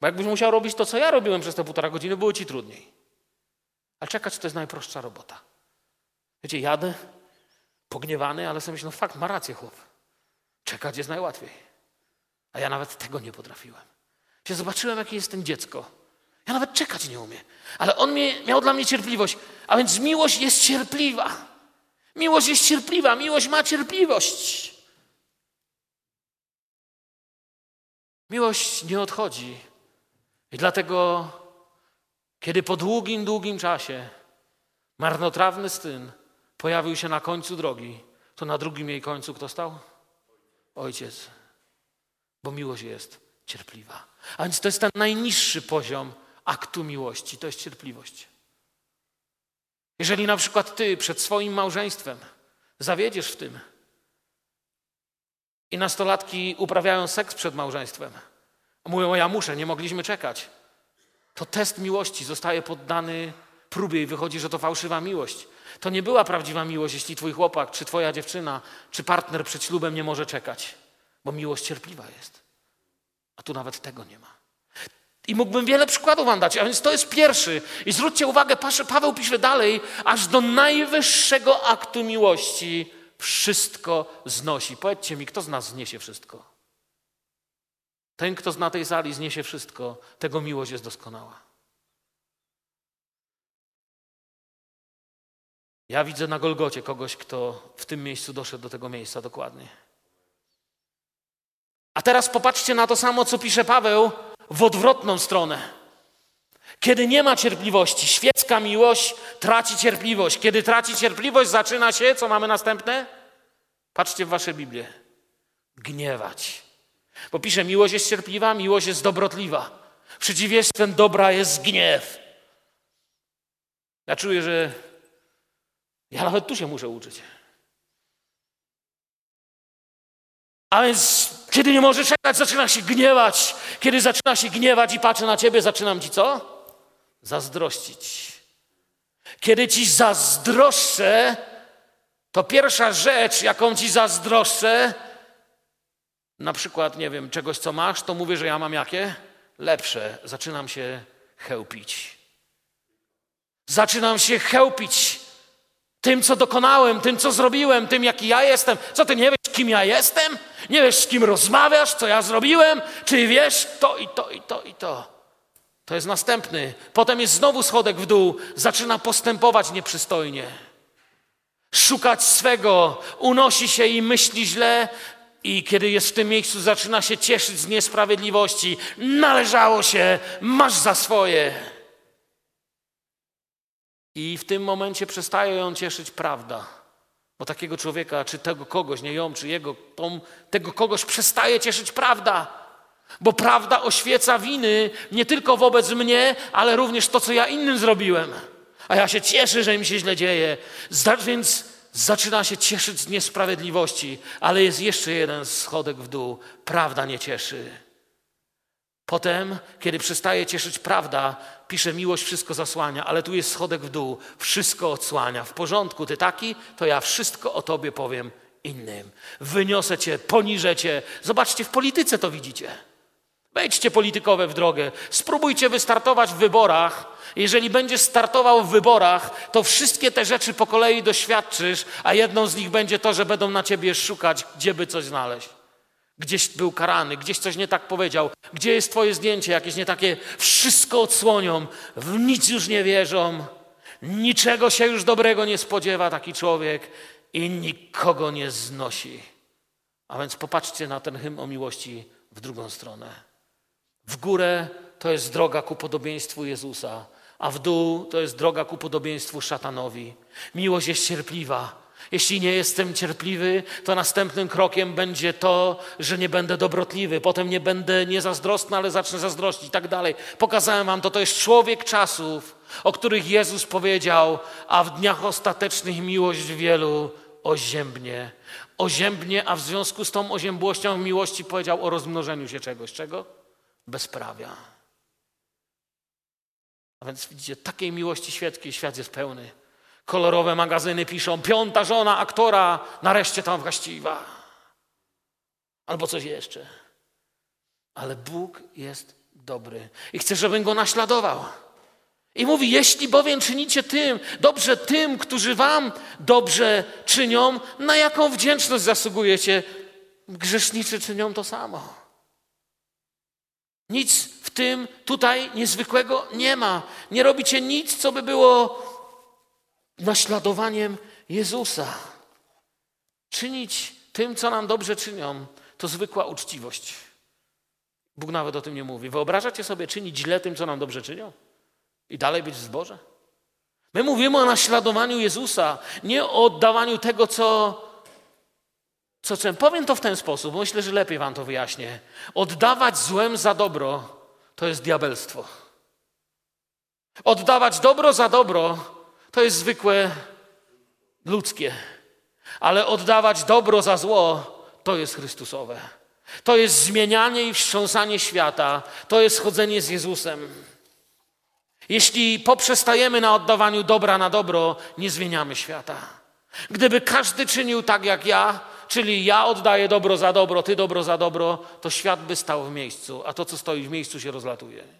Speaker 2: Bo jakbyś musiał robić to, co ja robiłem przez te półtora godziny, było ci trudniej. A czekać to jest najprostsza robota. Wiecie, jadę pogniewany, ale sobie myślę, no fakt, ma rację chłop. Czekać jest najłatwiej. A ja nawet tego nie potrafiłem. Się zobaczyłem, jakie jest ten dziecko. Ja nawet czekać nie umiem. Ale on miał dla mnie cierpliwość. A więc miłość jest cierpliwa. Miłość jest cierpliwa. Miłość ma cierpliwość. Miłość nie odchodzi. I dlatego, kiedy po długim, długim czasie marnotrawny syn pojawił się na końcu drogi, to na drugim jej końcu kto stał? Ojciec. Bo miłość jest cierpliwa. A więc to jest ten najniższy poziom aktu miłości, to jest cierpliwość. Jeżeli na przykład ty przed swoim małżeństwem zawiedziesz w tym i nastolatki uprawiają seks przed małżeństwem, mówią, ja muszę, nie mogliśmy czekać, to test miłości zostaje poddany próbie i wychodzi, że to fałszywa miłość. To nie była prawdziwa miłość, jeśli twój chłopak, czy twoja dziewczyna, czy partner przed ślubem nie może czekać, bo miłość cierpliwa jest. A tu nawet tego nie ma. I mógłbym wiele przykładów wam dać, a więc to jest pierwszy. I zwróćcie uwagę, Paweł pisze dalej, aż do najwyższego aktu miłości wszystko znosi. Powiedzcie mi, kto z nas zniesie wszystko? Ten, kto na tej sali zniesie wszystko, tego miłość jest doskonała. Ja widzę na Golgocie kogoś, kto w tym miejscu doszedł do tego miejsca dokładnie. A teraz popatrzcie na to samo, co pisze Paweł w odwrotną stronę. Kiedy nie ma cierpliwości, świecka miłość traci cierpliwość. Kiedy traci cierpliwość, zaczyna się, co mamy następne? Patrzcie w wasze Biblię. Gniewać. Bo pisze, miłość jest cierpliwa, miłość jest dobrotliwa. Przeciwieństwem dobra jest gniew. Ja czuję, że ja nawet tu się muszę uczyć. A więc, kiedy nie może czekać, zaczyna się gniewać. Kiedy zaczyna się gniewać i patrzę na ciebie, zaczynam ci co? Zazdrościć. Kiedy ci zazdroszczę, to pierwsza rzecz, jaką ci zazdroszczę, na przykład, nie wiem, czegoś, co masz, to mówię, że ja mam jakie? Lepsze. Zaczynam się chełpić. Zaczynam się chełpić tym, co dokonałem, tym, co zrobiłem, tym, jaki ja jestem. Co ty nie wiesz, kim ja jestem? Nie wiesz, z kim rozmawiasz, co ja zrobiłem? Czy wiesz to i to i to i to? To jest następny. Potem jest znowu schodek w dół. Zaczyna postępować nieprzystojnie. Szukać swego, unosi się i myśli źle, i kiedy jest w tym miejscu, zaczyna się cieszyć z niesprawiedliwości. Należało się, masz za swoje. I w tym momencie przestaje ją cieszyć prawda. Bo takiego człowieka, czy tego kogoś, nie ją, czy jego, tą, tego kogoś przestaje cieszyć prawda. Bo prawda oświeca winy nie tylko wobec mnie, ale również to, co ja innym zrobiłem. A ja się cieszę, że mi się źle dzieje. Więc zaczyna się cieszyć z niesprawiedliwości, ale jest jeszcze jeden schodek w dół. Prawda nie cieszy. Potem, kiedy przestaje cieszyć prawda, pisze miłość wszystko zasłania, ale tu jest schodek w dół, wszystko odsłania. W porządku, ty taki, to ja wszystko o tobie powiem innym. Wyniosę cię, poniżę cię. Zobaczcie, w polityce to widzicie. Wejdźcie politykowe w drogę, spróbujcie wystartować w wyborach. Jeżeli będziesz startował w wyborach, to wszystkie te rzeczy po kolei doświadczysz, a jedną z nich będzie to, że będą na ciebie szukać, gdzie by coś znaleźć. Gdzieś był karany, gdzieś coś nie tak powiedział, gdzie jest twoje zdjęcie, jakieś nie takie, wszystko odsłonią, w nic już nie wierzą, niczego się już dobrego nie spodziewa taki człowiek i nikogo nie znosi. A więc popatrzcie na ten hymn o miłości w drugą stronę. W górę to jest droga ku podobieństwu Jezusa, a w dół to jest droga ku podobieństwu szatanowi. Miłość jest cierpliwa, jeśli nie jestem cierpliwy, to następnym krokiem będzie to, że nie będę dobrotliwy, potem nie będę niezazdrosny, ale zacznę zazdrościć i tak dalej. Pokazałem wam to, to jest człowiek czasów, o których Jezus powiedział, a w dniach ostatecznych miłość wielu oziębnie. Oziębnie, a w związku z tą oziębłością w miłości powiedział o rozmnożeniu się czegoś. Czego? Bezprawia. A więc widzicie, takiej miłości świeckiej świat jest pełny. Kolorowe magazyny piszą, piąta żona aktora nareszcie tam właściwa. Albo coś jeszcze. Ale Bóg jest dobry i chce, żebym go naśladował. I mówi, jeśli bowiem czynicie tym, dobrze tym, którzy wam dobrze czynią, na jaką wdzięczność zasługujecie? Grzesznicy czynią to samo. Nic w tym tutaj niezwykłego nie ma. Nie robicie nic, co by było naśladowaniem Jezusa. Czynić tym, co nam dobrze czynią, to zwykła uczciwość. Bóg nawet o tym nie mówi. Wyobrażacie sobie czynić źle tym, co nam dobrze czynią? I dalej być w zborze? My mówimy o naśladowaniu Jezusa, nie o oddawaniu tego, co, co czym. Powiem to w ten sposób, myślę, że lepiej wam to wyjaśnię. Oddawać złem za dobro to jest diabelstwo. Oddawać dobro za dobro to jest zwykłe ludzkie, ale oddawać dobro za zło to jest Chrystusowe. To jest zmienianie i wstrząsanie świata, to jest chodzenie z Jezusem. Jeśli poprzestajemy na oddawaniu dobra na dobro, nie zmieniamy świata. Gdyby każdy czynił tak jak ja, czyli ja oddaję dobro za dobro, ty dobro za dobro, to świat by stał w miejscu, a to, co stoi w miejscu, się rozlatuje.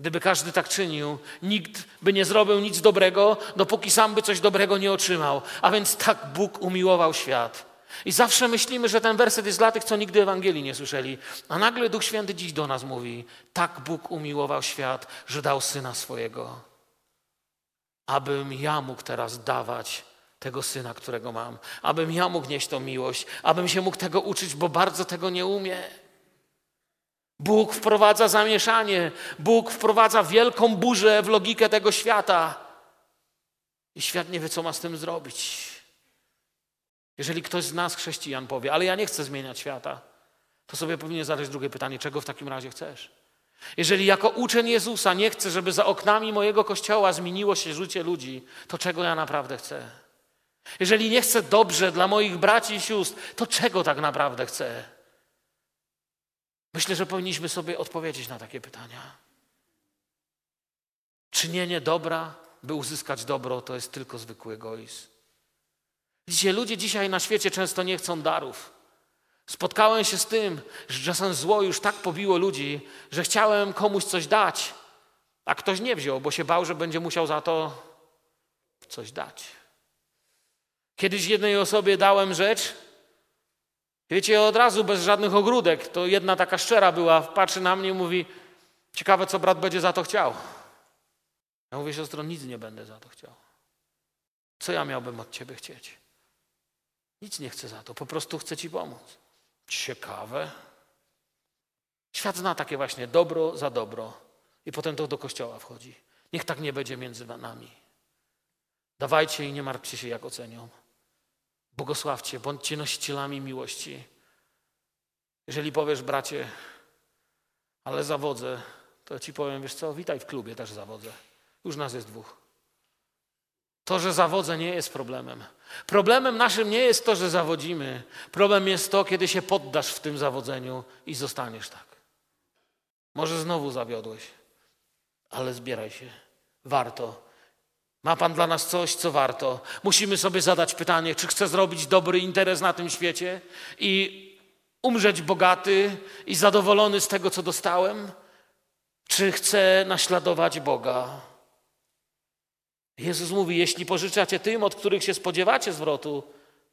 Speaker 2: Gdyby każdy tak czynił, nikt by nie zrobił nic dobrego, dopóki sam by coś dobrego nie otrzymał. A więc tak Bóg umiłował świat. I zawsze myślimy, że ten werset jest dla tych, co nigdy Ewangelii nie słyszeli. A nagle Duch Święty dziś do nas mówi: Tak Bóg umiłował świat, że dał syna swojego, abym ja mógł teraz dawać tego syna, którego mam, abym ja mógł nieść tą miłość, abym się mógł tego uczyć, bo bardzo tego nie umie. Bóg wprowadza zamieszanie, Bóg wprowadza wielką burzę w logikę tego świata. I świat nie wie, co ma z tym zrobić. Jeżeli ktoś z nas, chrześcijan, powie, ale ja nie chcę zmieniać świata, to sobie powinien zadać drugie pytanie, czego w takim razie chcesz? Jeżeli jako uczeń Jezusa nie chcę, żeby za oknami mojego kościoła zmieniło się życie ludzi, to czego ja naprawdę chcę? Jeżeli nie chcę dobrze dla moich braci i sióstr, to czego tak naprawdę chcę? Myślę, że powinniśmy sobie odpowiedzieć na takie pytania. Czynienie dobra, by uzyskać dobro, to jest tylko zwykły egoizm. Widzicie, ludzie dzisiaj na świecie często nie chcą darów. Spotkałem się z tym, że czasem zło już tak pobiło ludzi, że chciałem komuś coś dać, a ktoś nie wziął, bo się bał, że będzie musiał za to coś dać. Kiedyś jednej osobie dałem rzecz, wiecie, od razu bez żadnych ogródek, to jedna taka szczera była, patrzy na mnie i mówi, ciekawe co brat będzie za to chciał. Ja mówię, siostro, nic nie będę za to chciał. Co ja miałbym od ciebie chcieć? Nic nie chcę za to, po prostu chcę Ci pomóc. Ciekawe. Świat zna takie właśnie dobro za dobro i potem to do kościoła wchodzi. Niech tak nie będzie między nami. Dawajcie i nie martwcie się, jak ocenią. Błogosławcie, bądźcie nosicielami miłości. Jeżeli powiesz, bracie, ale zawodzę, to ci powiem, wiesz co, witaj w klubie, też zawodzę. Już nas jest dwóch. To, że zawodzę, nie jest problemem. Problemem naszym nie jest to, że zawodzimy. Problem jest to, kiedy się poddasz w tym zawodzeniu i zostaniesz tak. Może znowu zawiodłeś, ale zbieraj się. Warto. Ma Pan dla nas coś, co warto. Musimy sobie zadać pytanie, czy chcę zrobić dobry interes na tym świecie i umrzeć bogaty i zadowolony z tego, co dostałem, czy chcę naśladować Boga. Jezus mówi, jeśli pożyczacie tym, od których się spodziewacie zwrotu,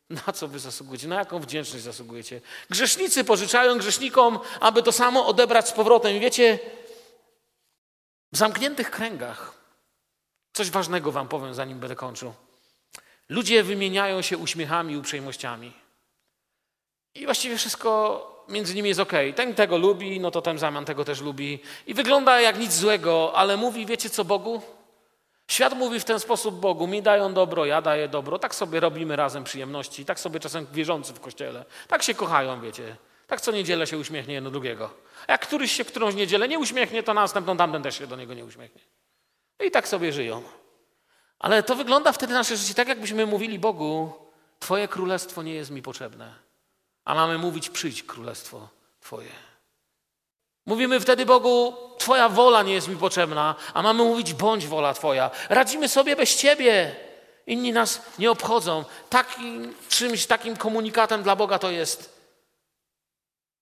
Speaker 2: na co wy zasługujecie? Na jaką wdzięczność zasługujecie? Grzesznicy pożyczają grzesznikom, aby to samo odebrać z powrotem. I wiecie, w zamkniętych kręgach, coś ważnego wam powiem, zanim będę kończył. Ludzie wymieniają się uśmiechami i uprzejmościami. I właściwie wszystko między nimi jest ok. Ten tego lubi, no to ten zamian tego też lubi. I wygląda jak nic złego, ale mówi, wiecie co Bogu? Świat mówi w ten sposób Bogu, mi dają dobro, ja daję dobro, tak sobie robimy razem przyjemności, tak sobie czasem wierzący w kościele, tak się kochają, wiecie. Tak co niedzielę się uśmiechnie jedno drugiego. A jak któryś się którąś niedzielę nie uśmiechnie, to następną tamten też się do niego nie uśmiechnie. I tak sobie żyją. Ale to wygląda wtedy nasze życie tak, jakbyśmy mówili Bogu, Twoje królestwo nie jest mi potrzebne. A mamy mówić, przyjdź królestwo Twoje. Mówimy wtedy Bogu, Twoja wola nie jest mi potrzebna, a mamy mówić, bądź wola Twoja. Radzimy sobie bez Ciebie. Inni nas nie obchodzą. Takim czymś, takim komunikatem dla Boga to jest.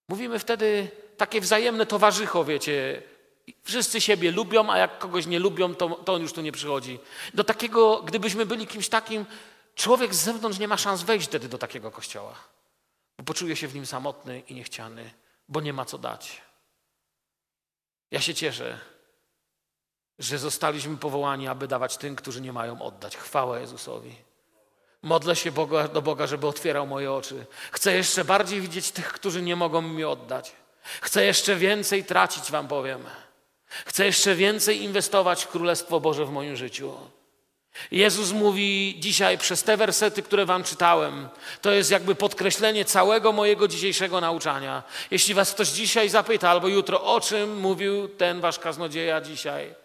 Speaker 2: Mówimy wtedy takie wzajemne towarzycho, wiecie. Wszyscy siebie lubią, a jak kogoś nie lubią, to, to on już tu nie przychodzi. Do takiego, gdybyśmy byli kimś takim, człowiek z zewnątrz nie ma szans wejść wtedy do takiego kościoła. Bo poczuje się w nim samotny i niechciany, bo nie ma co dać. Ja się cieszę, że zostaliśmy powołani, aby dawać tym, którzy nie mają oddać. Chwała Jezusowi. Modlę się Boga, do Boga, żeby otwierał moje oczy. Chcę jeszcze bardziej widzieć tych, którzy nie mogą mi oddać. Chcę jeszcze więcej tracić, Wam powiem. Chcę jeszcze więcej inwestować w Królestwo Boże w moim życiu. Jezus mówi dzisiaj przez te wersety, które Wam czytałem, to jest jakby podkreślenie całego mojego dzisiejszego nauczania. Jeśli Was ktoś dzisiaj zapyta, albo jutro, o czym mówił ten Wasz kaznodzieja dzisiaj,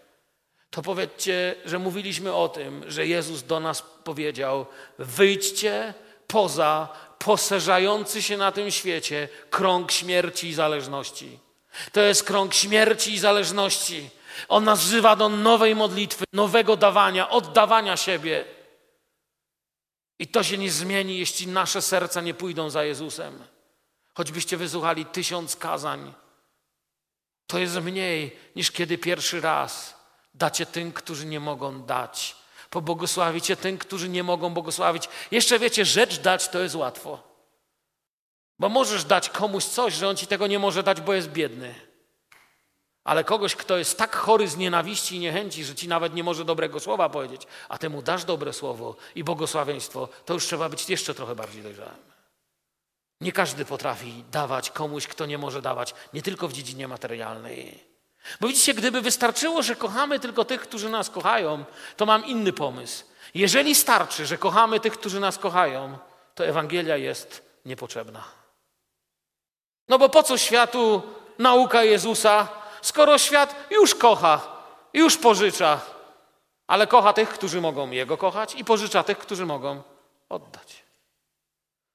Speaker 2: to powiedzcie, że mówiliśmy o tym, że Jezus do nas powiedział: wyjdźcie poza poszerzający się na tym świecie krąg śmierci i zależności. To jest krąg śmierci i zależności. On nas wzywa do nowej modlitwy, nowego dawania, oddawania siebie. I to się nie zmieni, jeśli nasze serca nie pójdą za Jezusem. Choćbyście wysłuchali tysiąc kazań, to jest mniej niż kiedy pierwszy raz dacie tym, którzy nie mogą dać. Pobłogosławicie tym, którzy nie mogą błogosławić. Jeszcze wiecie, rzecz dać to jest łatwo. Bo możesz dać komuś coś, że on ci tego nie może dać, bo jest biedny. Ale kogoś, kto jest tak chory z nienawiści i niechęci, że ci nawet nie może dobrego słowa powiedzieć, a temu dasz dobre słowo i błogosławieństwo, to już trzeba być jeszcze trochę bardziej dojrzałym. Nie każdy potrafi dawać komuś, kto nie może dawać, nie tylko w dziedzinie materialnej. Bo widzicie, gdyby wystarczyło, że kochamy tylko tych, którzy nas kochają, to mam inny pomysł. Jeżeli starczy, że kochamy tych, którzy nas kochają, to Ewangelia jest niepotrzebna. No bo po co światu nauka Jezusa, skoro świat już kocha, już pożycza, ale kocha tych, którzy mogą Jego kochać i pożycza tych, którzy mogą oddać.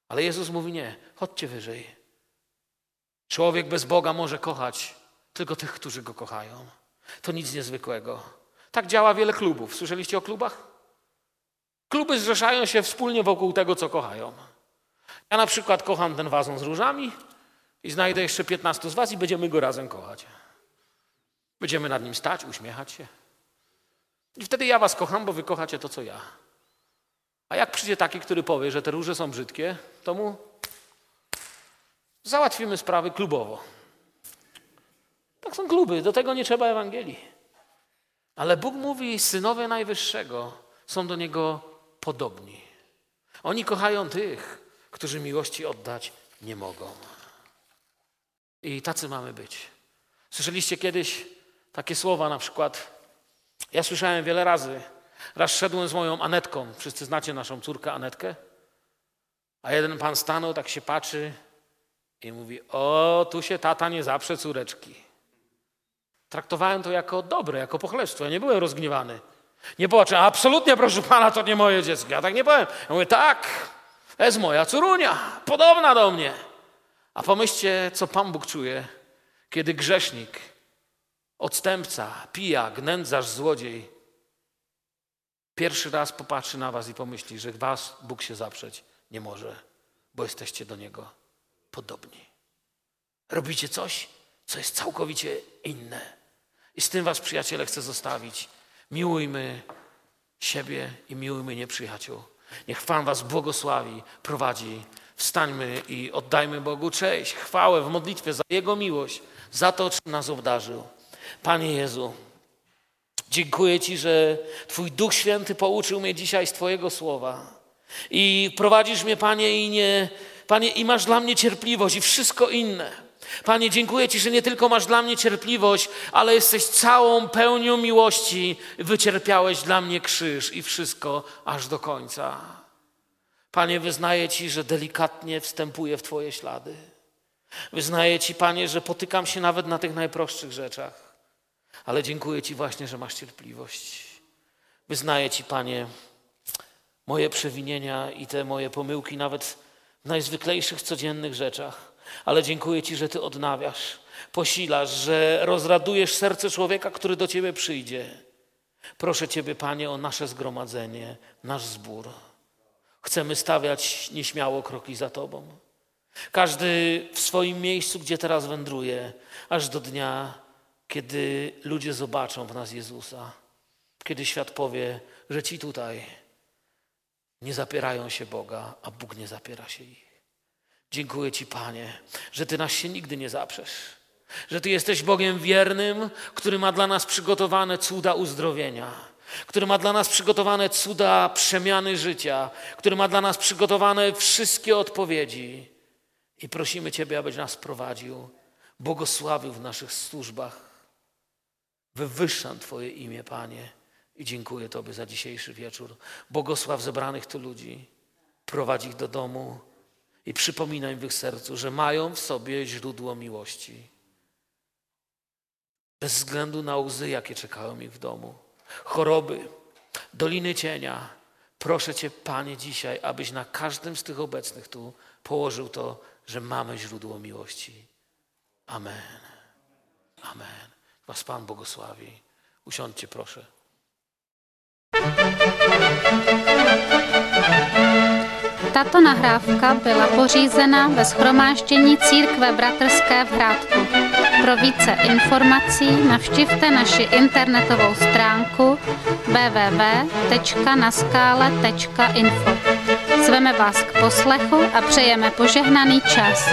Speaker 2: Ale Jezus mówi nie, chodźcie wyżej. Człowiek bez Boga może kochać tylko tych, którzy Go kochają. To nic niezwykłego. Tak działa wiele klubów. Słyszeliście o klubach? Kluby zrzeszają się wspólnie wokół tego, co kochają. Ja na przykład kocham ten wazon z różami i znajdę jeszcze 15 z was i będziemy go razem kochać. Będziemy nad nim stać, uśmiechać się. I wtedy ja was kocham, bo wy kochacie to, co ja. A jak przyjdzie taki, który powie, że te róże są brzydkie, to mu załatwimy sprawy klubowo. Tak są kluby, do tego nie trzeba Ewangelii. Ale Bóg mówi, synowie Najwyższego są do Niego podobni. Oni kochają tych, którzy miłości oddać nie mogą. I tacy mamy być. Słyszeliście kiedyś takie słowa na przykład, ja słyszałem wiele razy, raz szedłem z moją Anetką, wszyscy znacie naszą córkę Anetkę, a jeden pan stanął, tak się patrzy i mówi, o, tu się tata nie zaprze córeczki. Traktowałem to jako dobre, jako pochlebstwo, ja nie byłem rozgniewany. Nie płaczę, absolutnie proszę pana, to nie moje dziecko. Ja tak nie powiem. Ja mówię, tak, to jest moja córunia, podobna do mnie. A pomyślcie, co Pan Bóg czuje, kiedy grzesznik, odstępca, pijak, nędzarz, złodziej pierwszy raz popatrzy na was i pomyśli, że was Bóg się zaprzeć nie może, bo jesteście do Niego podobni. Robicie coś, co jest całkowicie inne. I z tym was, przyjaciele, chcę zostawić. Miłujmy siebie i miłujmy nieprzyjaciół. Niech Pan was błogosławi, prowadzi. Wstańmy i oddajmy Bogu cześć, chwałę w modlitwie za Jego miłość, za to, czym nas obdarzył. Panie Jezu, dziękuję Ci, że Twój Duch Święty pouczył mnie dzisiaj z Twojego słowa. I prowadzisz mnie, Panie, i nie, Panie, i masz dla mnie cierpliwość i wszystko inne. Panie, dziękuję Ci, że nie tylko masz dla mnie cierpliwość, ale jesteś całą pełnią miłości. Wycierpiałeś dla mnie krzyż i wszystko aż do końca. Panie, wyznaję Ci, że delikatnie wstępuję w Twoje ślady. Wyznaję Ci, Panie, że potykam się nawet na tych najprostszych rzeczach. Ale dziękuję Ci właśnie, że masz cierpliwość. Wyznaję Ci, Panie, moje przewinienia i te moje pomyłki nawet w najzwyklejszych codziennych rzeczach. Ale dziękuję Ci, że Ty odnawiasz, posilasz, że rozradujesz serce człowieka, który do Ciebie przyjdzie. Proszę Ciebie, Panie, o nasze zgromadzenie, nasz zbór. Chcemy stawiać nieśmiało kroki za Tobą. Każdy w swoim miejscu, gdzie teraz wędruje, aż do dnia, kiedy ludzie zobaczą w nas Jezusa. Kiedy świat powie, że ci tutaj nie zapierają się Boga, a Bóg nie zapiera się ich. Dziękuję Ci, Panie, że Ty nas się nigdy nie zaprzesz. Że Ty jesteś Bogiem wiernym, który ma dla nas przygotowane cuda uzdrowienia, który ma dla nas przygotowane cuda przemiany życia, który ma dla nas przygotowane wszystkie odpowiedzi. I prosimy Ciebie, abyś nas prowadził, błogosławił w naszych służbach. Wywyższam Twoje imię, Panie, i dziękuję Tobie za dzisiejszy wieczór. Błogosław zebranych tu ludzi, prowadź ich do domu i przypominaj w ich sercu, że mają w sobie źródło miłości. Bez względu na łzy, jakie czekają ich w domu, choroby, doliny cienia, proszę Cię, Panie, dzisiaj, abyś na każdym z tych obecnych tu położył to, że mamy źródło miłości. Amen. Amen. Was Pan błogosławi. Usiądźcie, proszę.
Speaker 3: Tato nahrávka byla pořízena ve schromáždění Církve Bratrské v Hrádku. Pro více informací navštivte naši internetovou stránku www.naskale.info. Zveme vás k poslechu a přejeme požehnaný čas.